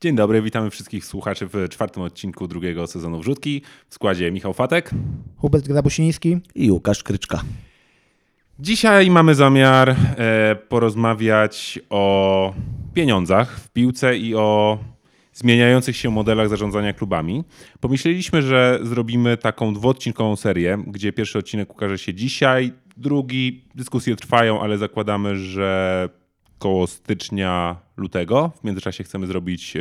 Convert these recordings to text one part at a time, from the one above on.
Dzień dobry, witamy wszystkich słuchaczy w czwartym odcinku drugiego sezonu Wrzutki w składzie Michał Fatek. Hubert Grabusiński. i Łukasz Kryczka. Dzisiaj mamy zamiar e, porozmawiać o pieniądzach w piłce i o zmieniających się modelach zarządzania klubami. Pomyśleliśmy, że zrobimy taką dwuodcinkową serię, gdzie pierwszy odcinek ukaże się dzisiaj, drugi dyskusje trwają, ale zakładamy, że koło stycznia, lutego. W międzyczasie chcemy zrobić e,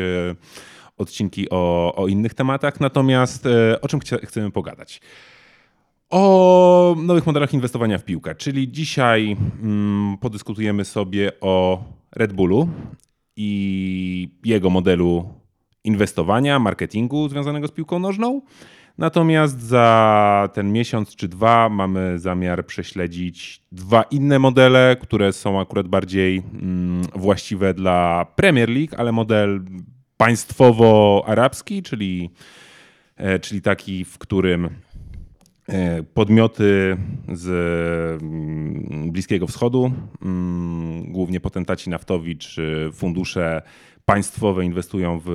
odcinki o, o innych tematach. Natomiast e, o czym chcemy pogadać? O nowych modelach inwestowania w piłkę, czyli dzisiaj mm, podyskutujemy sobie o Red Bullu i jego modelu inwestowania, marketingu związanego z piłką nożną. Natomiast za ten miesiąc czy dwa mamy zamiar prześledzić dwa inne modele, które są akurat bardziej mm, właściwe dla Premier League, ale model państwowo-arabski, czyli, e, czyli taki, w którym e, podmioty z mm, Bliskiego Wschodu, mm, głównie potentaci naftowi czy fundusze państwowe inwestują w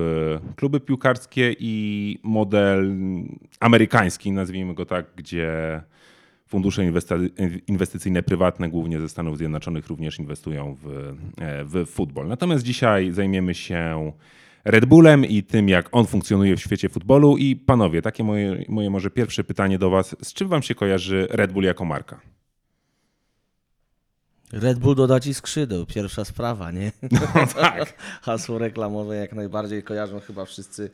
kluby piłkarskie i model amerykański, nazwijmy go tak, gdzie fundusze inwestycyjne prywatne, głównie ze Stanów Zjednoczonych, również inwestują w, e, w futbol. Natomiast dzisiaj zajmiemy się Red Bullem i tym, jak on funkcjonuje w świecie futbolu. I panowie, takie moje, moje może pierwsze pytanie do was. Z czym wam się kojarzy Red Bull jako marka? Red Bull doda ci skrzydeł, pierwsza sprawa, nie? No tak. Hasło reklamowe jak najbardziej kojarzą chyba wszyscy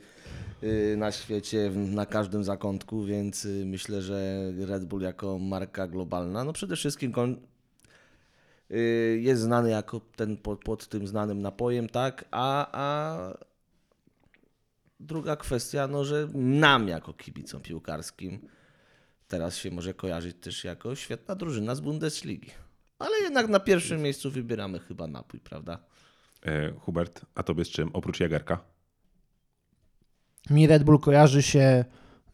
y, na świecie, na każdym zakątku, więc y, myślę, że Red Bull jako marka globalna, no przede wszystkim y, jest znany jako ten pod, pod tym znanym napojem, tak? A, a druga kwestia, no, że nam jako kibicom piłkarskim teraz się może kojarzyć też jako świetna drużyna z Bundesligi. Ale jednak na pierwszym miejscu wybieramy chyba napój, prawda? E, Hubert, a tobie z czym? Oprócz Jagerka? Mi Red Bull kojarzy się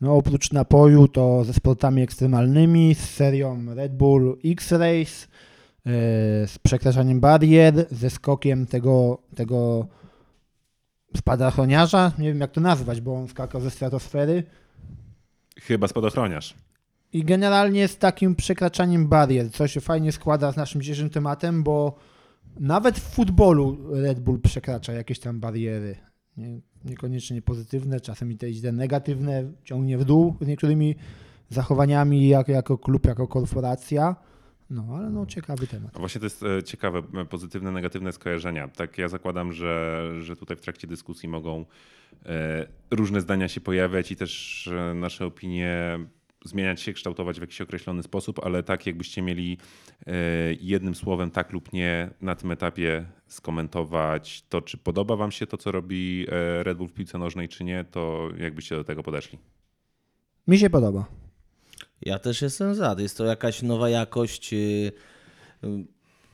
no, oprócz napoju to ze sportami ekstremalnymi, z serią Red Bull X-Race, yy, z przekraczaniem barier, ze skokiem tego, tego spadochroniarza. Nie wiem jak to nazwać, bo on skakał ze stratosfery. Chyba spadochroniarz. I generalnie z takim przekraczaniem barier, co się fajnie składa z naszym dzisiejszym tematem, bo nawet w futbolu Red Bull przekracza jakieś tam bariery. Nie, niekoniecznie pozytywne, czasem i te negatywne, ciągnie w dół z niektórymi zachowaniami jako, jako klub, jako korporacja. No, ale no ciekawy temat. A właśnie to jest e, ciekawe, e, pozytywne, negatywne skojarzenia. Tak, ja zakładam, że, że tutaj w trakcie dyskusji mogą e, różne zdania się pojawiać i też nasze opinie zmieniać się, kształtować w jakiś określony sposób, ale tak jakbyście mieli e, jednym słowem tak lub nie na tym etapie skomentować to, czy podoba wam się to, co robi e, Red Bull w piłce nożnej, czy nie, to jakbyście do tego podeszli? Mi się podoba. Ja też jestem za. Jest to jakaś nowa jakość y, y,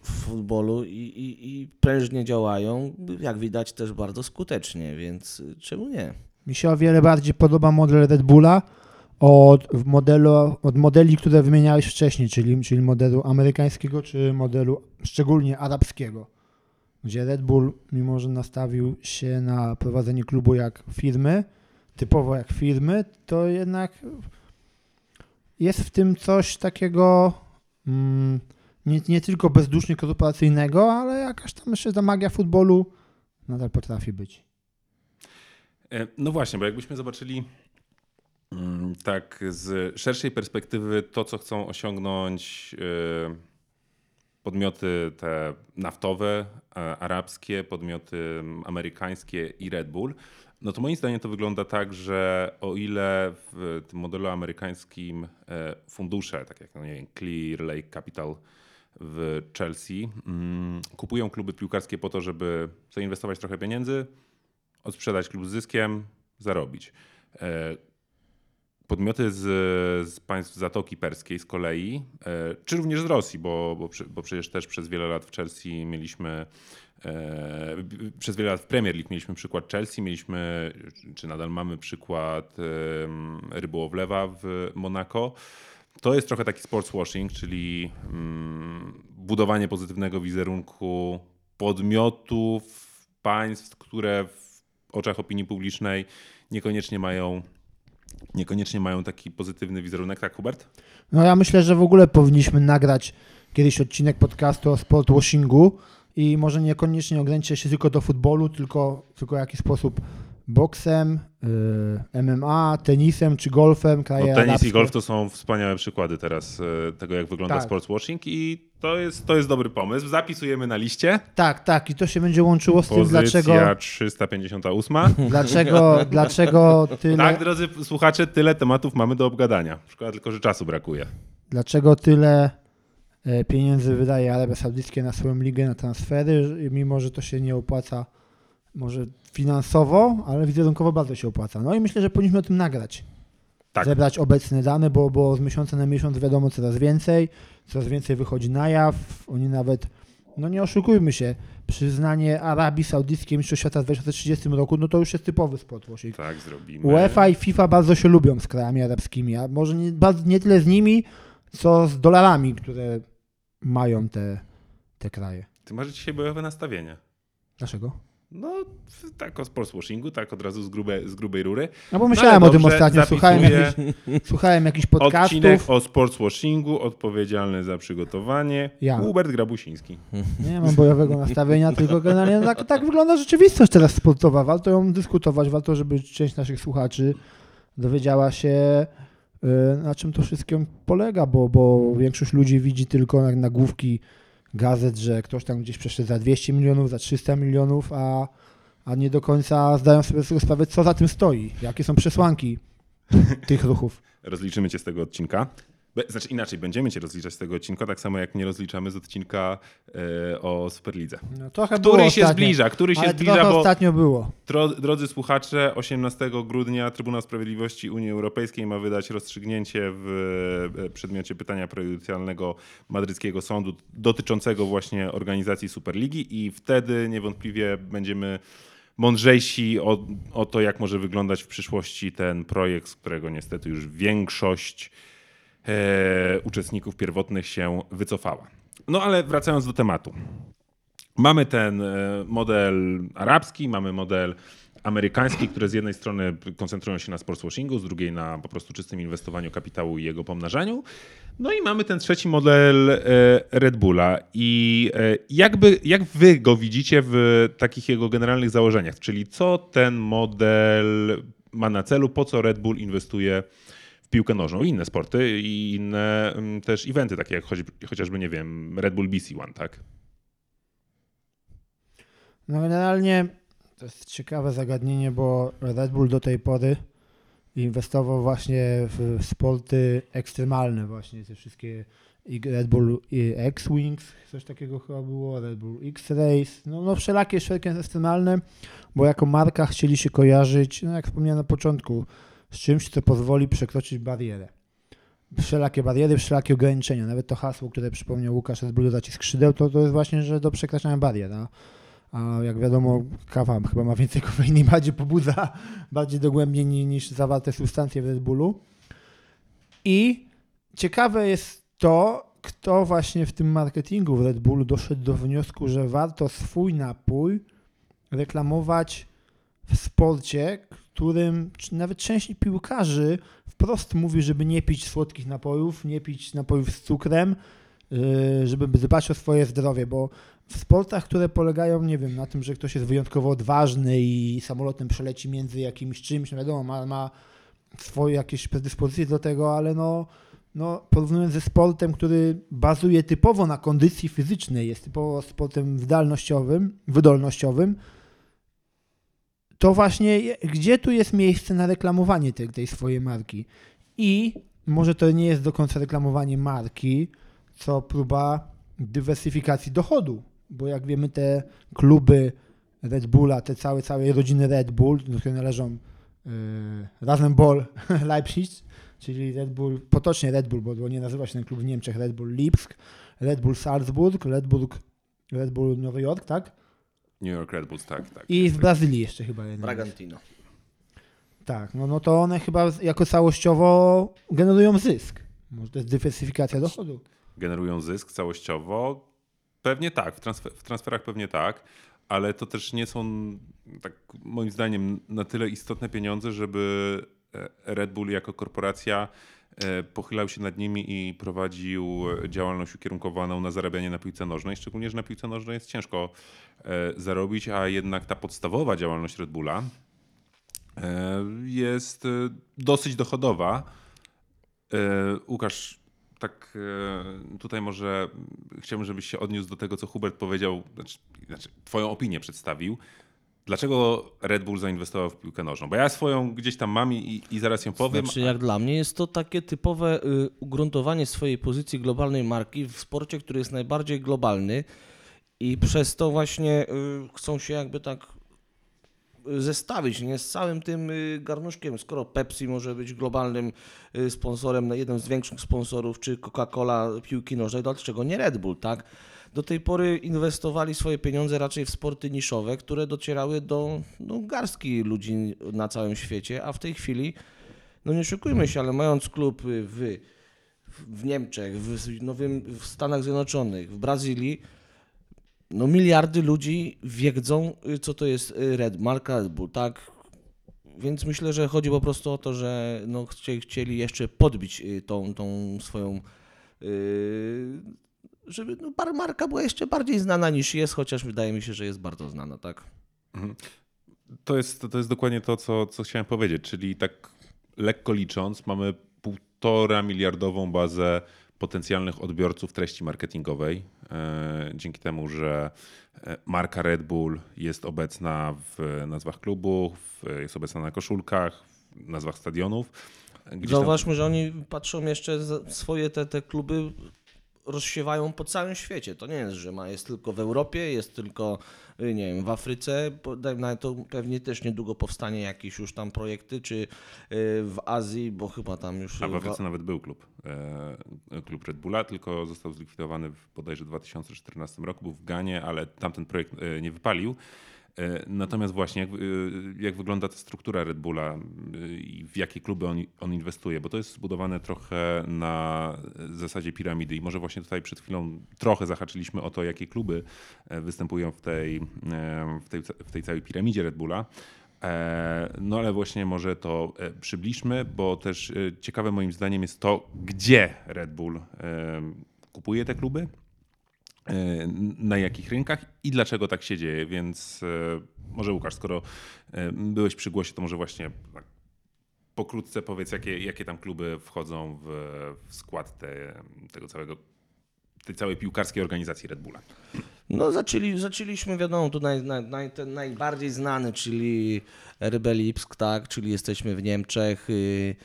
w futbolu i, i, i prężnie działają, jak widać też bardzo skutecznie, więc czemu nie? Mi się o wiele bardziej podoba model Red Bulla, od, modelu, od modeli, które wymieniałeś wcześniej, czyli, czyli modelu amerykańskiego czy modelu szczególnie arabskiego, gdzie Red Bull, mimo że nastawił się na prowadzenie klubu jak firmy, typowo jak firmy, to jednak jest w tym coś takiego mm, nie, nie tylko bezdusznie korporacyjnego, ale jakaś tam jeszcze ta magia futbolu nadal potrafi być. E, no właśnie, bo jakbyśmy zobaczyli tak, z szerszej perspektywy to, co chcą osiągnąć y, podmioty te naftowe, arabskie, podmioty amerykańskie i Red Bull, no to moim zdaniem to wygląda tak, że o ile w tym modelu amerykańskim e, fundusze, tak jak no nie wiem, Clear Lake Capital w Chelsea, mm, kupują kluby piłkarskie po to, żeby zainwestować trochę pieniędzy, odsprzedać klub z zyskiem, zarobić. E, podmioty z, z państw Zatoki Perskiej z kolei, e, czy również z Rosji, bo, bo, bo przecież też przez wiele lat w Chelsea mieliśmy e, przez wiele lat w Premier League mieliśmy przykład Chelsea, mieliśmy, czy nadal mamy przykład Rybołowlewa w Monaco. To jest trochę taki sports washing, czyli mm, budowanie pozytywnego wizerunku podmiotów, państw, które oczach opinii publicznej niekoniecznie mają, niekoniecznie mają taki pozytywny wizerunek, tak Hubert? No ja myślę, że w ogóle powinniśmy nagrać kiedyś odcinek podcastu o sportwashingu i może niekoniecznie ograniczyć się tylko do futbolu, tylko, tylko w jakiś sposób boksem, y, MMA, tenisem czy golfem. Kraje No, tenis arabskie. i golf to są wspaniałe przykłady teraz e, tego, jak wygląda Tak. sportswashing i to jest, to jest dobry pomysł. Zapisujemy na liście. Tak, tak. I to się będzie łączyło z tym, Pozycja dlaczego, 358. dlaczego, dlaczego tyle, Tak, drodzy słuchacze, tyle tematów mamy do obgadania. Szkoda tylko, że czasu brakuje. dlaczego tyle e, pieniędzy wydaje Arabia Saudyjskie na swoją ligę, na transfery, mimo że to się nie opłaca może finansowo, ale wizerunkowo bardzo się opłaca. No i myślę, że powinniśmy o tym nagrać. Tak. Zebrać obecne dane, bo, bo z miesiąca na miesiąc wiadomo coraz więcej, coraz więcej wychodzi na jaw. Oni nawet, no nie oszukujmy się, przyznanie Arabii Saudyjskiej Mistrzostw Świata w 2030 roku, no to już jest typowy sport. Tak, zrobimy. UEFA i FIFA bardzo się lubią z krajami arabskimi, a może nie, nie tyle z nimi, co z dolarami, które mają te, te kraje. Ty masz dzisiaj bojowe nastawienie. Dlaczego? No, tak o sportswashingu, tak od razu z, grube, z grubej rury. No bo myślałem ale o tym ostatnio, słuchałem, jakichś, słuchałem jakichś Odcinek podcastów. o sportswashingu, odpowiedzialny za przygotowanie. Ja. Hubert Grabusiński. Nie mam bojowego nastawienia, tylko generalnie no tak, tak wygląda rzeczywistość teraz sportowa. Warto ją dyskutować, warto, żeby część naszych słuchaczy dowiedziała się, y, na czym to wszystko polega, bo, bo większość ludzi widzi tylko na- nagłówki gazet, że ktoś tam gdzieś przeszedł za 200 milionów, za 300 milionów, a, a nie do końca zdają sobie z tego sprawę, co za tym stoi, jakie są przesłanki tych ruchów. Rozliczymy cię z tego odcinka. Znaczy inaczej, będziemy cię rozliczać z tego odcinka, tak samo jak nie rozliczamy z odcinka e, o Superlidze. No, trochę było Który się ostatnio, zbliża, który się zbliża, bo ostatnio było. Dro, drodzy słuchacze, 18 grudnia Trybunał Sprawiedliwości Unii Europejskiej ma wydać rozstrzygnięcie w e, przedmiocie pytania prejudycjalnego madryckiego sądu dotyczącego właśnie organizacji Superligi i wtedy niewątpliwie będziemy mądrzejsi o, o to, jak może wyglądać w przyszłości ten projekt, z którego niestety już większość uczestników pierwotnych się wycofała. No ale wracając do tematu. Mamy ten e, model arabski, mamy model amerykański, które z jednej strony koncentrują się na sportswashingu, z drugiej na po prostu czystym inwestowaniu kapitału i jego pomnażaniu. No i mamy ten trzeci model e, Red Bulla. I e, jakby, jak wy go widzicie w takich jego generalnych założeniach? Czyli co ten model ma na celu, po co Red Bull inwestuje w piłkę nożną i inne sporty i inne mm, też eventy, takie jak chociażby, nie wiem, Red Bull BC One, tak? No generalnie to jest ciekawe zagadnienie, bo Red Bull do tej pory inwestował właśnie w sporty ekstremalne właśnie, te wszystkie Red Bull X-Wings, coś takiego chyba było, Red Bull X-Race, no, no wszelakie wszelkie ekstremalne, bo jako marka chcieli się kojarzyć, no jak wspomniałem na początku, z czymś, co pozwoli przekroczyć barierę. Wszelakie bariery, wszelakie ograniczenia. Nawet to hasło, które przypomniał Łukasz Red Bull dodać skrzydeł, to, to jest właśnie, że do przekraczania barier. A, a jak wiadomo, kawa chyba ma więcej kofeiny i bardziej pobudza bardziej dogłębnie ni- niż zawarte substancje w Red Bullu. I ciekawe jest to, kto właśnie w tym marketingu w Red Bullu doszedł do wniosku, że warto swój napój reklamować w sporcie, którym nawet część piłkarzy wprost mówi, żeby nie pić słodkich napojów, nie pić napojów z cukrem, yy, żeby dbać o swoje zdrowie, bo w sportach, które polegają, nie wiem, na tym, że ktoś jest wyjątkowo odważny i samolotem przeleci między jakimś czymś, no wiadomo, ma, ma swoje jakieś predyspozycje do tego, ale no, no porównując ze sportem, który bazuje typowo na kondycji fizycznej, jest typowo sportem wydolnościowym, wydolnościowym, to właśnie gdzie tu jest miejsce na reklamowanie tej, tej swojej marki? I może to nie jest do końca reklamowanie marki, co próba dywersyfikacji dochodu, bo jak wiemy te kluby Red Bulla, te całe, całej rodziny Red Bull, do której należą yy, Razem Ball Leipzig, czyli Red Bull, potocznie Red Bull, bo nie nazywa się ten klub w Niemczech Red Bull Lipsk, Red Bull Salzburg, Red Bull, Red Bull Nowy Jork, tak? New York Red Bulls, tak, tak. I w Brazylii jeszcze chyba jeden. Bragantino. Tak, no, no to one chyba jako całościowo generują zysk. Może to jest dywersyfikacja dochodu. generują zysk całościowo? Pewnie tak, w, transfer, w transferach pewnie tak, ale to też nie są, tak moim zdaniem, na tyle istotne pieniądze, żeby e, Red Bull jako korporacja pochylał się nad nimi i prowadził działalność ukierunkowaną na zarabianie na piłce nożnej, szczególnie, że na piłce nożnej jest ciężko e, zarobić, a jednak ta podstawowa działalność Red Bulla e, jest e, dosyć dochodowa. E, Łukasz, tak e, tutaj może chciałbym, żebyś się odniósł do tego, co Hubert powiedział, znaczy, znaczy twoją opinię przedstawił. Dlaczego Red Bull zainwestował w piłkę nożną? Bo ja swoją gdzieś tam mam i, i zaraz ją powiem. Znaczy, jak dla mnie jest to takie typowe y, ugruntowanie swojej pozycji globalnej marki w sporcie, który jest najbardziej globalny i przez to właśnie y, chcą się jakby tak y, zestawić nie z całym tym garnuszkiem. Skoro Pepsi może być globalnym sponsorem, no, jednym z większych sponsorów, czy Coca-Cola piłki nożnej, dlaczego nie Red Bull, tak? Do tej pory inwestowali swoje pieniądze raczej w sporty niszowe, które docierały do no, garstki ludzi na całym świecie, a w tej chwili no nie oszukujmy się, ale mając klub w, w Niemczech, w, Nowym, w Stanach Zjednoczonych, w Brazylii, no miliardy ludzi wiedzą, y, co to jest y, Red, marka Red Bull, tak? Więc myślę, że chodzi po prostu o to, że no chcie- chcieli jeszcze podbić y, tą, tą swoją, y, żeby no, bar- marka była jeszcze bardziej znana niż jest, chociaż wydaje mi się, że jest bardzo znana, tak? To jest, to jest dokładnie to, co, co chciałem powiedzieć, czyli tak lekko licząc, mamy półtora miliardową bazę potencjalnych odbiorców treści marketingowej. e, Dzięki temu, że e, marka Red Bull jest obecna w nazwach klubów, jest obecna na koszulkach, w nazwach stadionów. Gdzieś tam- Zauważmy, że oni patrzą jeszcze swoje te, te kluby rozsiewają po całym świecie. To nie jest, że ma, jest tylko w Europie, jest tylko, y, nie wiem, w Afryce. Na to pewnie też niedługo powstanie jakieś już tam projekty, czy y, w Azji, bo chyba tam już... A w w- Afryce nawet był klub, e, klub Red Bulla, tylko został zlikwidowany w bodajże 2014 roku. Był w Ganie, ale tamten projekt e, nie wypalił. E, Natomiast właśnie jak, e, jak wygląda ta struktura Red Bulla e, i w jakie kluby on, on inwestuje, bo to jest zbudowane trochę na zasadzie piramidy. I może właśnie tutaj przed chwilą trochę zahaczyliśmy o to, jakie kluby występują w tej, w tej, w tej całej piramidzie Red Bulla. No ale właśnie może to przybliżmy, bo też ciekawe moim zdaniem jest to, gdzie Red Bull kupuje te kluby, na jakich rynkach i dlaczego tak się dzieje. Więc e, może Łukasz, skoro e, byłeś przy głosie, to może właśnie tak pokrótce powiedz, jakie, jakie tam kluby wchodzą w, w skład te, tego całego, tej całej piłkarskiej organizacji Red Bulla. No zaczęli, zaczęliśmy, wiadomo, tu naj, naj, ten najbardziej znany, czyli RB Lipsk, tak, czyli jesteśmy w Niemczech, y,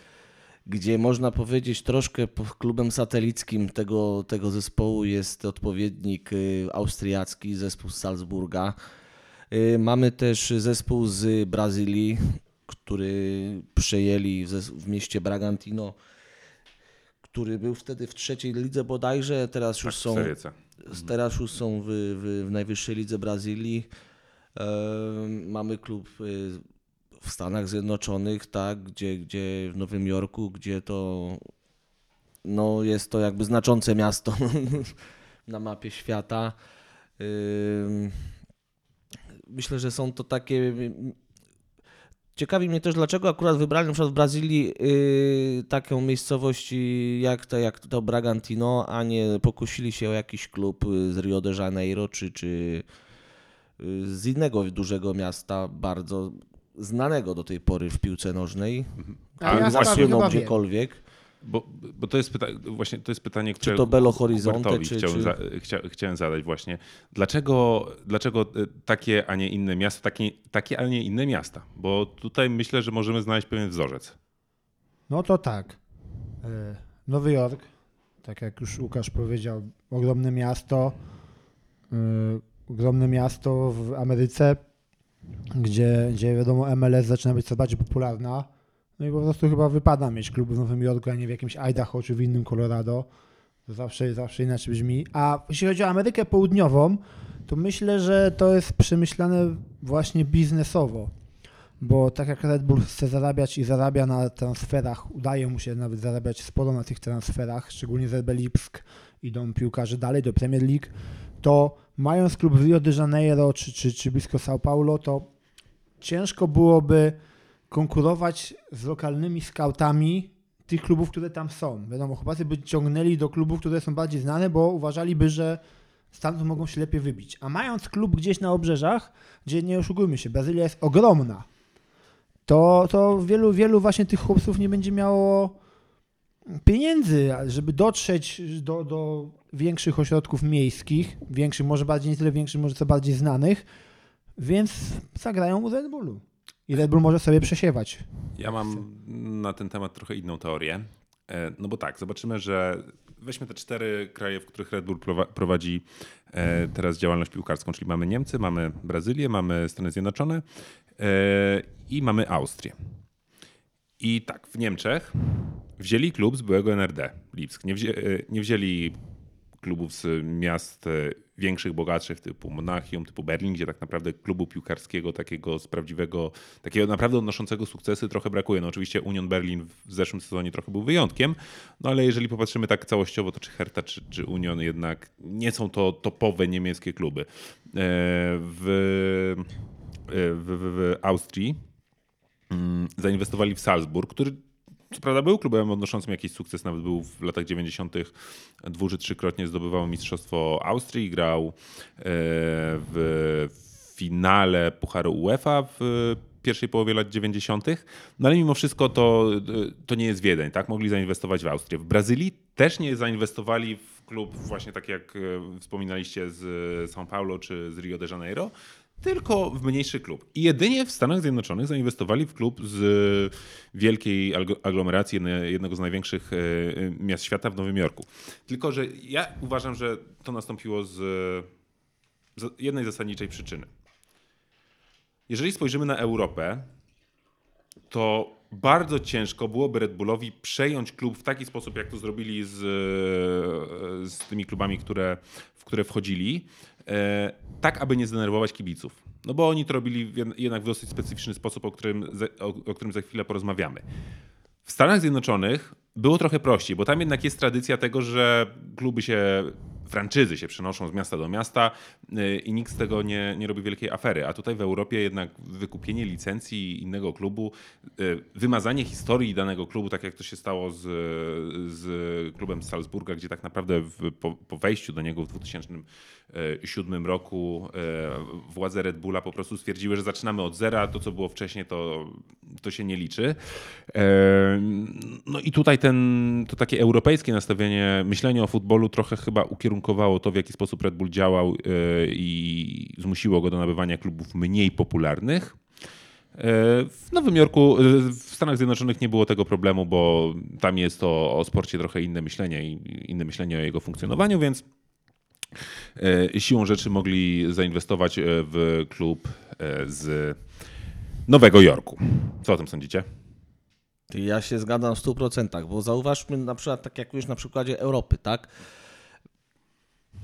gdzie można powiedzieć troszkę klubem satelickim tego, tego zespołu jest odpowiednik y, austriacki, zespół z Salzburga. Y, Mamy też zespół z Brazylii, który przejęli w, mieście Bragantino, który był wtedy w trzeciej lidze bodajże, teraz już Tak, są... Teraz już są w, w, w najwyższej lidze Brazylii. E, mamy klub e, w Stanach Zjednoczonych, tak, gdzie, gdzie w Nowym Jorku, gdzie to no, jest to jakby znaczące miasto na mapie świata. Myślę, że są to takie. Ciekawi mnie też, dlaczego akurat wybrali na przykład w Brazylii yy, taką miejscowość jak to, jak to Bragantino, a nie pokusili się o jakiś klub z Rio de Janeiro czy, czy yy, z innego dużego miasta, bardzo znanego do tej pory w piłce nożnej. A Ale ja właśnie, chyba gdziekolwiek. Bo, bo to jest pytanie, właśnie to jest pytanie, które to Belo Horizonte, czy- chciałem, czy- Za, chcia, chciałem zadać właśnie. Dlaczego, dlaczego e, takie, a nie inne miasta, takie, takie, a nie inne miasta? Bo tutaj myślę, że możemy znaleźć pewien wzorzec. No to tak. E, Nowy Jork, tak jak już Łukasz powiedział, ogromne miasto, e, ogromne miasto w Ameryce, gdzie, gdzie wiadomo MLS zaczyna być coraz bardziej popularna. No i po prostu chyba wypada mieć kluby w Nowym Jorku, a nie w jakimś Idaho czy w innym Colorado. To zawsze, zawsze inaczej brzmi. A jeśli chodzi o Amerykę Południową, to myślę, że to jest przemyślane właśnie biznesowo. bo tak jak Red Bull chce zarabiać i zarabia na transferach, udaje mu się nawet zarabiać sporo na tych transferach, szczególnie z RB Lipsk idą piłkarze dalej do Premier League, to mając klub w Rio de Janeiro czy, czy, czy blisko São Paulo, to ciężko byłoby konkurować z lokalnymi scoutami tych klubów, które tam są. Wiadomo, chłopacy by ciągnęli do klubów, które są bardziej znane, bo uważaliby, że stamtąd mogą się lepiej wybić. A mając klub gdzieś na obrzeżach, gdzie nie oszukujmy się, Brazylia jest ogromna, to, to wielu, wielu właśnie tych chłopców nie będzie miało pieniędzy, żeby dotrzeć do, do większych ośrodków miejskich, większych, może bardziej nie tyle większych, może co bardziej znanych, więc zagrają u Red Bullu. I Red Bull może sobie przesiewać. Ja mam na ten temat trochę inną teorię. E, No bo tak, zobaczymy, że weźmy te cztery kraje, w których Red Bull prowa- prowadzi e, teraz działalność piłkarską, czyli mamy Niemcy, mamy Brazylię, mamy Stany Zjednoczone e, i mamy Austrię. I tak, w Niemczech wzięli klub z byłego NRD, Lipsk. Nie, wzię, e, nie wzięli klubów z miast e, większych, bogatszych typu Monachium, typu Berlin, gdzie tak naprawdę klubu piłkarskiego takiego z prawdziwego, takiego naprawdę odnoszącego sukcesy trochę brakuje. No oczywiście Union Berlin w zeszłym sezonie trochę był wyjątkiem, no ale jeżeli popatrzymy tak całościowo, to czy Hertha, czy, czy Union jednak nie są to topowe niemieckie kluby. E, W, w, w, w Austrii zainwestowali w Salzburg, który co prawda był klubem odnoszącym jakiś sukces, nawet był w latach 90. dwu czy trzykrotnie zdobywał Mistrzostwo Austrii, grał e, w finale Pucharu UEFA w pierwszej połowie lat 90. No ale mimo wszystko to, to nie jest Wiedeń, tak? Mogli zainwestować w Austrię. W Brazylii też nie zainwestowali w klub właśnie tak jak e, wspominaliście z São Paulo czy z Rio de Janeiro, tylko w mniejszy klub. I jedynie w Stanach Zjednoczonych zainwestowali w klub z wielkiej algo- aglomeracji, jedne- jednego z największych e, miast świata w Nowym Jorku. Tylko, że ja uważam, że to nastąpiło z, jednej zasadniczej przyczyny. Jeżeli spojrzymy na Europę, to bardzo ciężko byłoby Red Bullowi przejąć klub w taki sposób, jak to zrobili z, z tymi klubami, które, w które wchodzili, e, tak aby nie zdenerwować kibiców. No bo oni to robili jednak w dosyć specyficzny sposób, o którym, o, którym za chwilę porozmawiamy. W Stanach Zjednoczonych było trochę prościej, bo tam jednak jest tradycja tego, że kluby się, franczyzy się przenoszą z miasta do miasta yy, i nikt z tego nie, nie robi wielkiej afery. A tutaj w Europie jednak wykupienie licencji innego klubu, yy, wymazanie historii danego klubu, tak jak to się stało z, z klubem Salzburga, gdzie tak naprawdę w, po, po wejściu do niego w 2007 roku yy, władze Red Bulla po prostu stwierdziły, że zaczynamy od zera, to co było wcześniej to, to się nie liczy. E, No i tutaj ten, to takie europejskie nastawienie, myślenie o futbolu trochę chyba ukierunkowało to, w jaki sposób Red Bull działał e, i zmusiło go do nabywania klubów mniej popularnych. E, W Nowym Jorku, e, w Stanach Zjednoczonych nie było tego problemu, bo tam jest to o sporcie trochę inne myślenie i inne myślenie o jego funkcjonowaniu, więc e, siłą rzeczy mogli zainwestować e, w klub e, z Nowego Jorku. Co o tym sądzicie? Ja się zgadzam w 100%, bo zauważmy na przykład, tak jak już na przykładzie Europy, tak?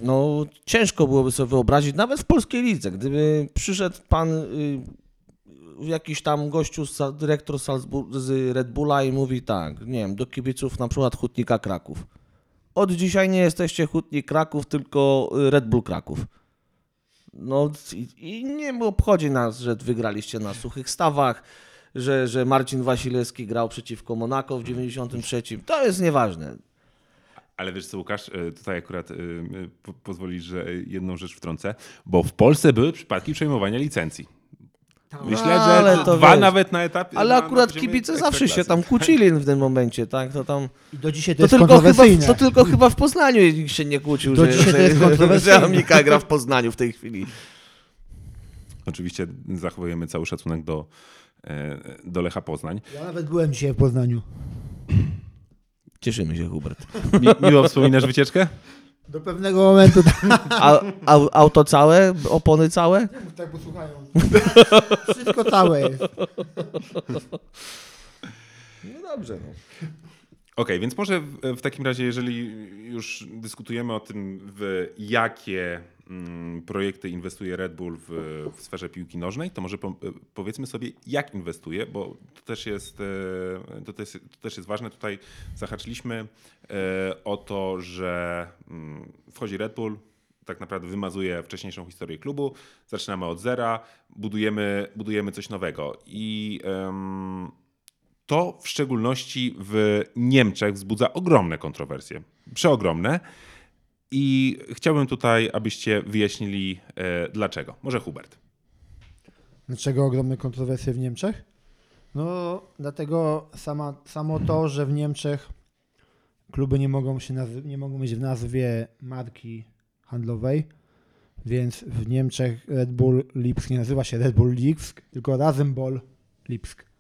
No, ciężko byłoby sobie wyobrazić, nawet w polskiej lidze, gdyby przyszedł pan y, jakiś tam gościu, dyrektor Salzbur- z Red Bulla i mówi tak, nie wiem, do kibiców na przykład Hutnika Kraków. Od dzisiaj nie jesteście Hutnik Kraków, tylko y, Red Bull Kraków. No i, i nie obchodzi nas, że wygraliście na suchych stawach, że, że Marcin Wasilewski grał przeciwko Monako w 93. To jest nieważne. Ale wiesz co, Łukasz, e, tutaj akurat po, pozwolisz, że jedną rzecz wtrącę, bo w Polsce były przypadki przejmowania licencji. Myślę, że Ale to dwa wiesz. nawet na etapie. Ale na, na akurat poziomie kibice zawsze się ekstraklasy. tam kłócili w tym momencie, tak? To tam. I do dzisiaj to, To jest tylko, chyba, kontrowersyjne. to tylko chyba w Poznaniu nikt się nie kłócił, Do że, dzisiaj to jest że, kontrowersyjne. że Amika gra w Poznaniu w tej chwili. Oczywiście zachowujemy cały szacunek do, e, do Lecha Poznań. Ja nawet byłem dzisiaj w Poznaniu. Cieszymy się, Hubert. Mi, miło wspominasz wycieczkę? Do pewnego momentu. A, a, auto całe? Opony całe? tak posłuchają. Wszystko całe jest. No dobrze. No. Okej, więc może w, w takim razie, jeżeli już dyskutujemy o tym, w jakie mm, projekty inwestuje Red Bull w, w sferze piłki nożnej, to może po, powiedzmy sobie, jak inwestuje, bo to też jest, e, to też, to też jest ważne. Tutaj zahaczyliśmy e, o to, że mm, wchodzi Red Bull, tak naprawdę wymazuje wcześniejszą historię klubu, zaczynamy od zera, budujemy, budujemy coś nowego. I to w szczególności w Niemczech wzbudza ogromne kontrowersje. Przeogromne. I chciałbym tutaj, abyście wyjaśnili e, dlaczego. Może Hubert. Dlaczego ogromne kontrowersje w Niemczech? No, dlatego sama, samo to, że w Niemczech kluby nie mogą, się nie mogą mieć w nazwie marki handlowej, więc w Niemczech Red Bull Lipsk nie nazywa się Red Bull Lipsk, tylko Rasenball Lipsk.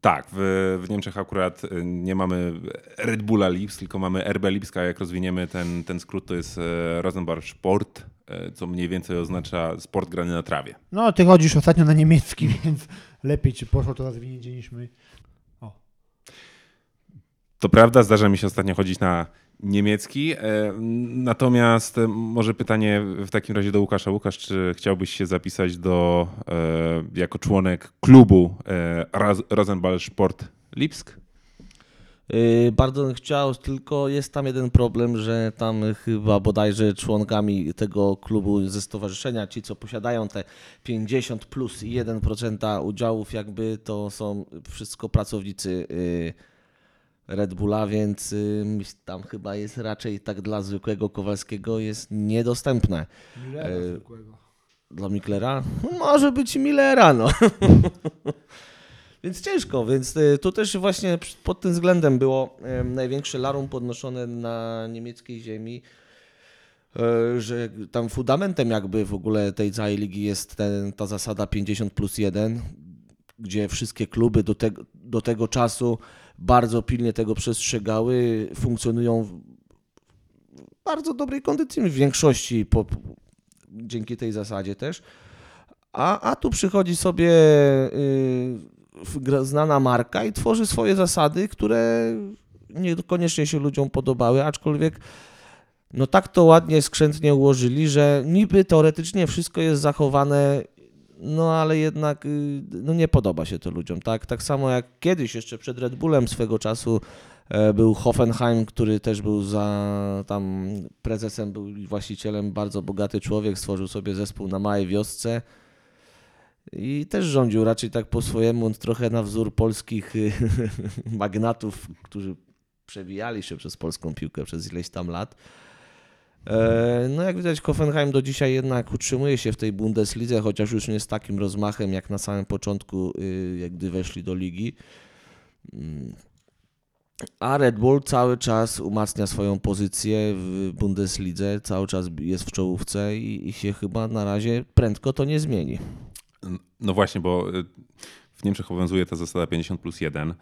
Tak, w, w Niemczech akurat e, nie mamy Red Bulla Lipsk, tylko mamy RB Lipsk, a jak rozwiniemy ten, ten skrót, to jest e, Rosenbach Sport, e, co mniej więcej oznacza sport grany na trawie. No, ty chodzisz ostatnio na niemiecki, więc lepiej ci poszło to rozwinięcie niż my. To prawda, zdarza mi się ostatnio chodzić na niemiecki. e, Natomiast e, może pytanie w takim razie do Łukasza. Łukasz, czy chciałbyś się zapisać do, e, jako członek klubu Rosenball Sport Lipsk? Bardzo bym chciał, tylko jest tam jeden problem, że tam chyba bodajże członkami tego klubu ze stowarzyszenia, ci co posiadają te 50 plus i 1% udziałów, jakby to są wszystko pracownicy Red Bulla, więc tam chyba jest raczej tak dla zwykłego Kowalskiego jest niedostępne. Millera E, zwykłego. Dla Miklera? Może być Millera, no. więc ciężko, więc y, tu też właśnie pod tym względem było największe larum podnoszone na niemieckiej ziemi, e, że tam fundamentem jakby w ogóle tej całej ligi jest ten, ta zasada 50 plus 1, gdzie wszystkie kluby do tego, do tego czasu bardzo pilnie tego przestrzegały, funkcjonują w bardzo dobrej kondycji w większości po, dzięki tej zasadzie też. A, a tu przychodzi sobie y, gra- znana marka i tworzy swoje zasady, które niekoniecznie się ludziom podobały, aczkolwiek no tak to ładnie, skrzętnie ułożyli, że niby teoretycznie wszystko jest zachowane, no ale jednak y, no nie podoba się to ludziom, tak? Tak samo jak kiedyś jeszcze przed Red Bullem swego czasu e, był Hoffenheim, który też był za tam prezesem, był właścicielem, bardzo bogaty człowiek, stworzył sobie zespół na małej wiosce i też rządził raczej tak po swojemu, trochę na wzór polskich y, magnatów, którzy przewijali się przez polską piłkę przez ileś tam lat. E, No jak widać Hoffenheim do dzisiaj jednak utrzymuje się w tej Bundeslidze, chociaż już nie z takim rozmachem jak na samym początku, y, jak gdy weszli do ligi. Mm. A Red Bull cały czas umacnia swoją pozycję w Bundeslidze, cały czas jest w czołówce i, i się chyba na razie prędko to nie zmieni. No właśnie, bo y, w Niemczech obowiązuje ta zasada 50 plus 1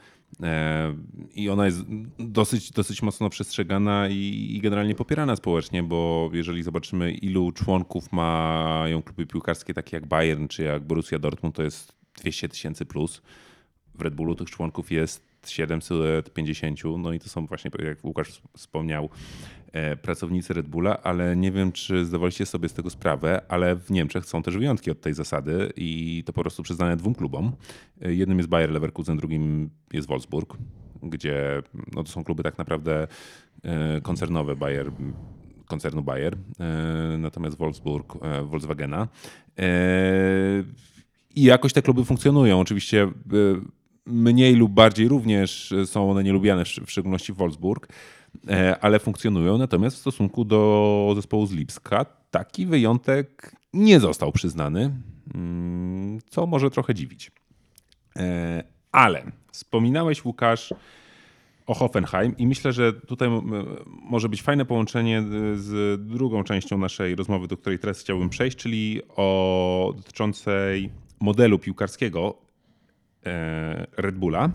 e, i ona jest dosyć, dosyć mocno przestrzegana i, generalnie popierana społecznie, bo jeżeli zobaczymy ilu członków mają kluby piłkarskie takie jak Bayern czy jak Borussia Dortmund, to jest 200 tysięcy plus. W Red Bullu tych członków jest 750, no i to są właśnie, jak Łukasz wspomniał, pracownicy Red Bulla, ale nie wiem, czy zdawaliście sobie z tego sprawę, ale w Niemczech są też wyjątki od tej zasady i to po prostu przyznane dwóm klubom. E, Jednym jest Bayer Leverkusen, drugim jest Wolfsburg, gdzie no to są kluby tak naprawdę e, koncernowe Bayer, koncernu Bayer, e, natomiast Wolfsburg e, Volkswagena. E, I jakoś te kluby funkcjonują. Oczywiście e, mniej lub bardziej również są one nielubiane, w szczególności Wolfsburg, e, ale funkcjonują. Natomiast w stosunku do zespołu z Lipska taki wyjątek nie został przyznany, mm, co może trochę dziwić. E, Ale wspominałeś, Łukasz, o Hoffenheim i myślę, że tutaj może być fajne połączenie z drugą częścią naszej rozmowy, do której teraz chciałbym przejść, czyli o dotyczącej modelu piłkarskiego e, Red Bulla.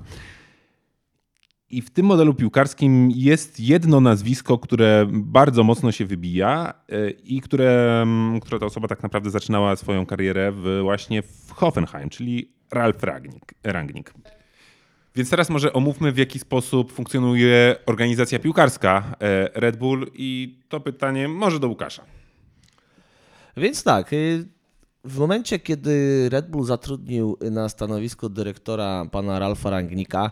I w tym modelu piłkarskim jest jedno nazwisko, które bardzo mocno się wybija e, i które, m, która ta osoba tak naprawdę zaczynała swoją karierę w, właśnie w Hoffenheim, czyli Ralf Rangnick. Rangnick. Więc teraz może omówmy, w jaki sposób funkcjonuje organizacja piłkarska e, Red Bull i to pytanie może do Łukasza. Więc tak, y, w momencie, kiedy Red Bull zatrudnił na stanowisko dyrektora pana Ralfa Rangnika,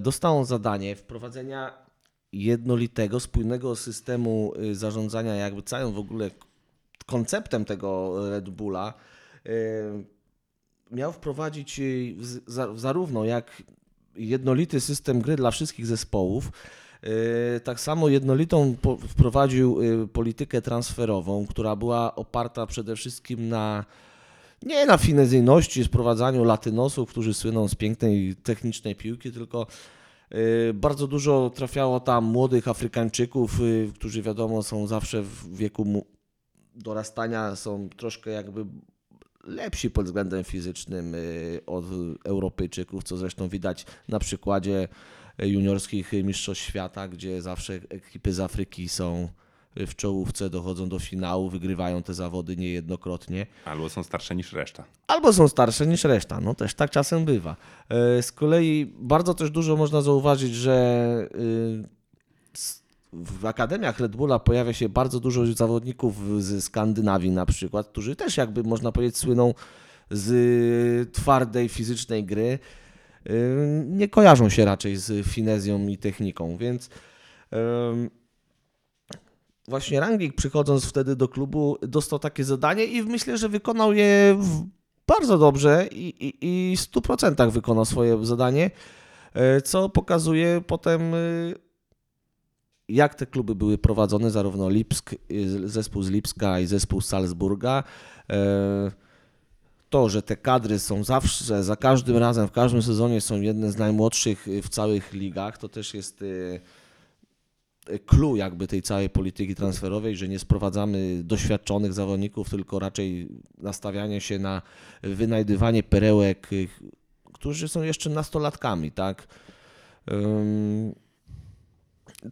dostał on zadanie wprowadzenia jednolitego, spójnego systemu y, zarządzania, jakby całym w ogóle konceptem tego Red Bulla. y, Miał wprowadzić y, zarówno jak jednolity system gry dla wszystkich zespołów, y, tak samo jednolitą wprowadził politykę transferową, która była oparta przede wszystkim na nie na finezyjności, sprowadzaniu latynosów, którzy słyną z pięknej technicznej piłki, tylko y, bardzo dużo trafiało tam młodych Afrykańczyków, y, którzy wiadomo są zawsze w wieku dorastania, są troszkę jakby lepsi pod względem fizycznym y, od Europejczyków, co zresztą widać na przykładzie juniorskich mistrzostw świata, gdzie zawsze ekipy z Afryki są w czołówce, dochodzą do finału, wygrywają te zawody niejednokrotnie. Albo są starsze niż reszta. Albo są starsze niż reszta, no też tak czasem bywa. E, Z kolei bardzo też dużo można zauważyć, że s- w akademiach Red Bulla pojawia się bardzo dużo zawodników ze Skandynawii na przykład, którzy też jakby można powiedzieć słyną z twardej fizycznej gry. Y, Nie kojarzą się raczej z finezją i techniką, więc właśnie Rangnick przychodząc wtedy do klubu dostał takie zadanie i myślę, że wykonał je bardzo dobrze i, i, i w 100% wykonał swoje zadanie, e, co pokazuje potem e, jak te kluby były prowadzone, zarówno Lipsk, y, zespół z Lipska i zespół z Salzburga. E, To, że te kadry są zawsze, za każdym razem, w każdym sezonie są jedne z najmłodszych w całych ligach, to też jest clue jakby tej całej polityki transferowej, że nie sprowadzamy doświadczonych zawodników, tylko raczej nastawianie się na wynajdywanie perełek, którzy są jeszcze nastolatkami, tak?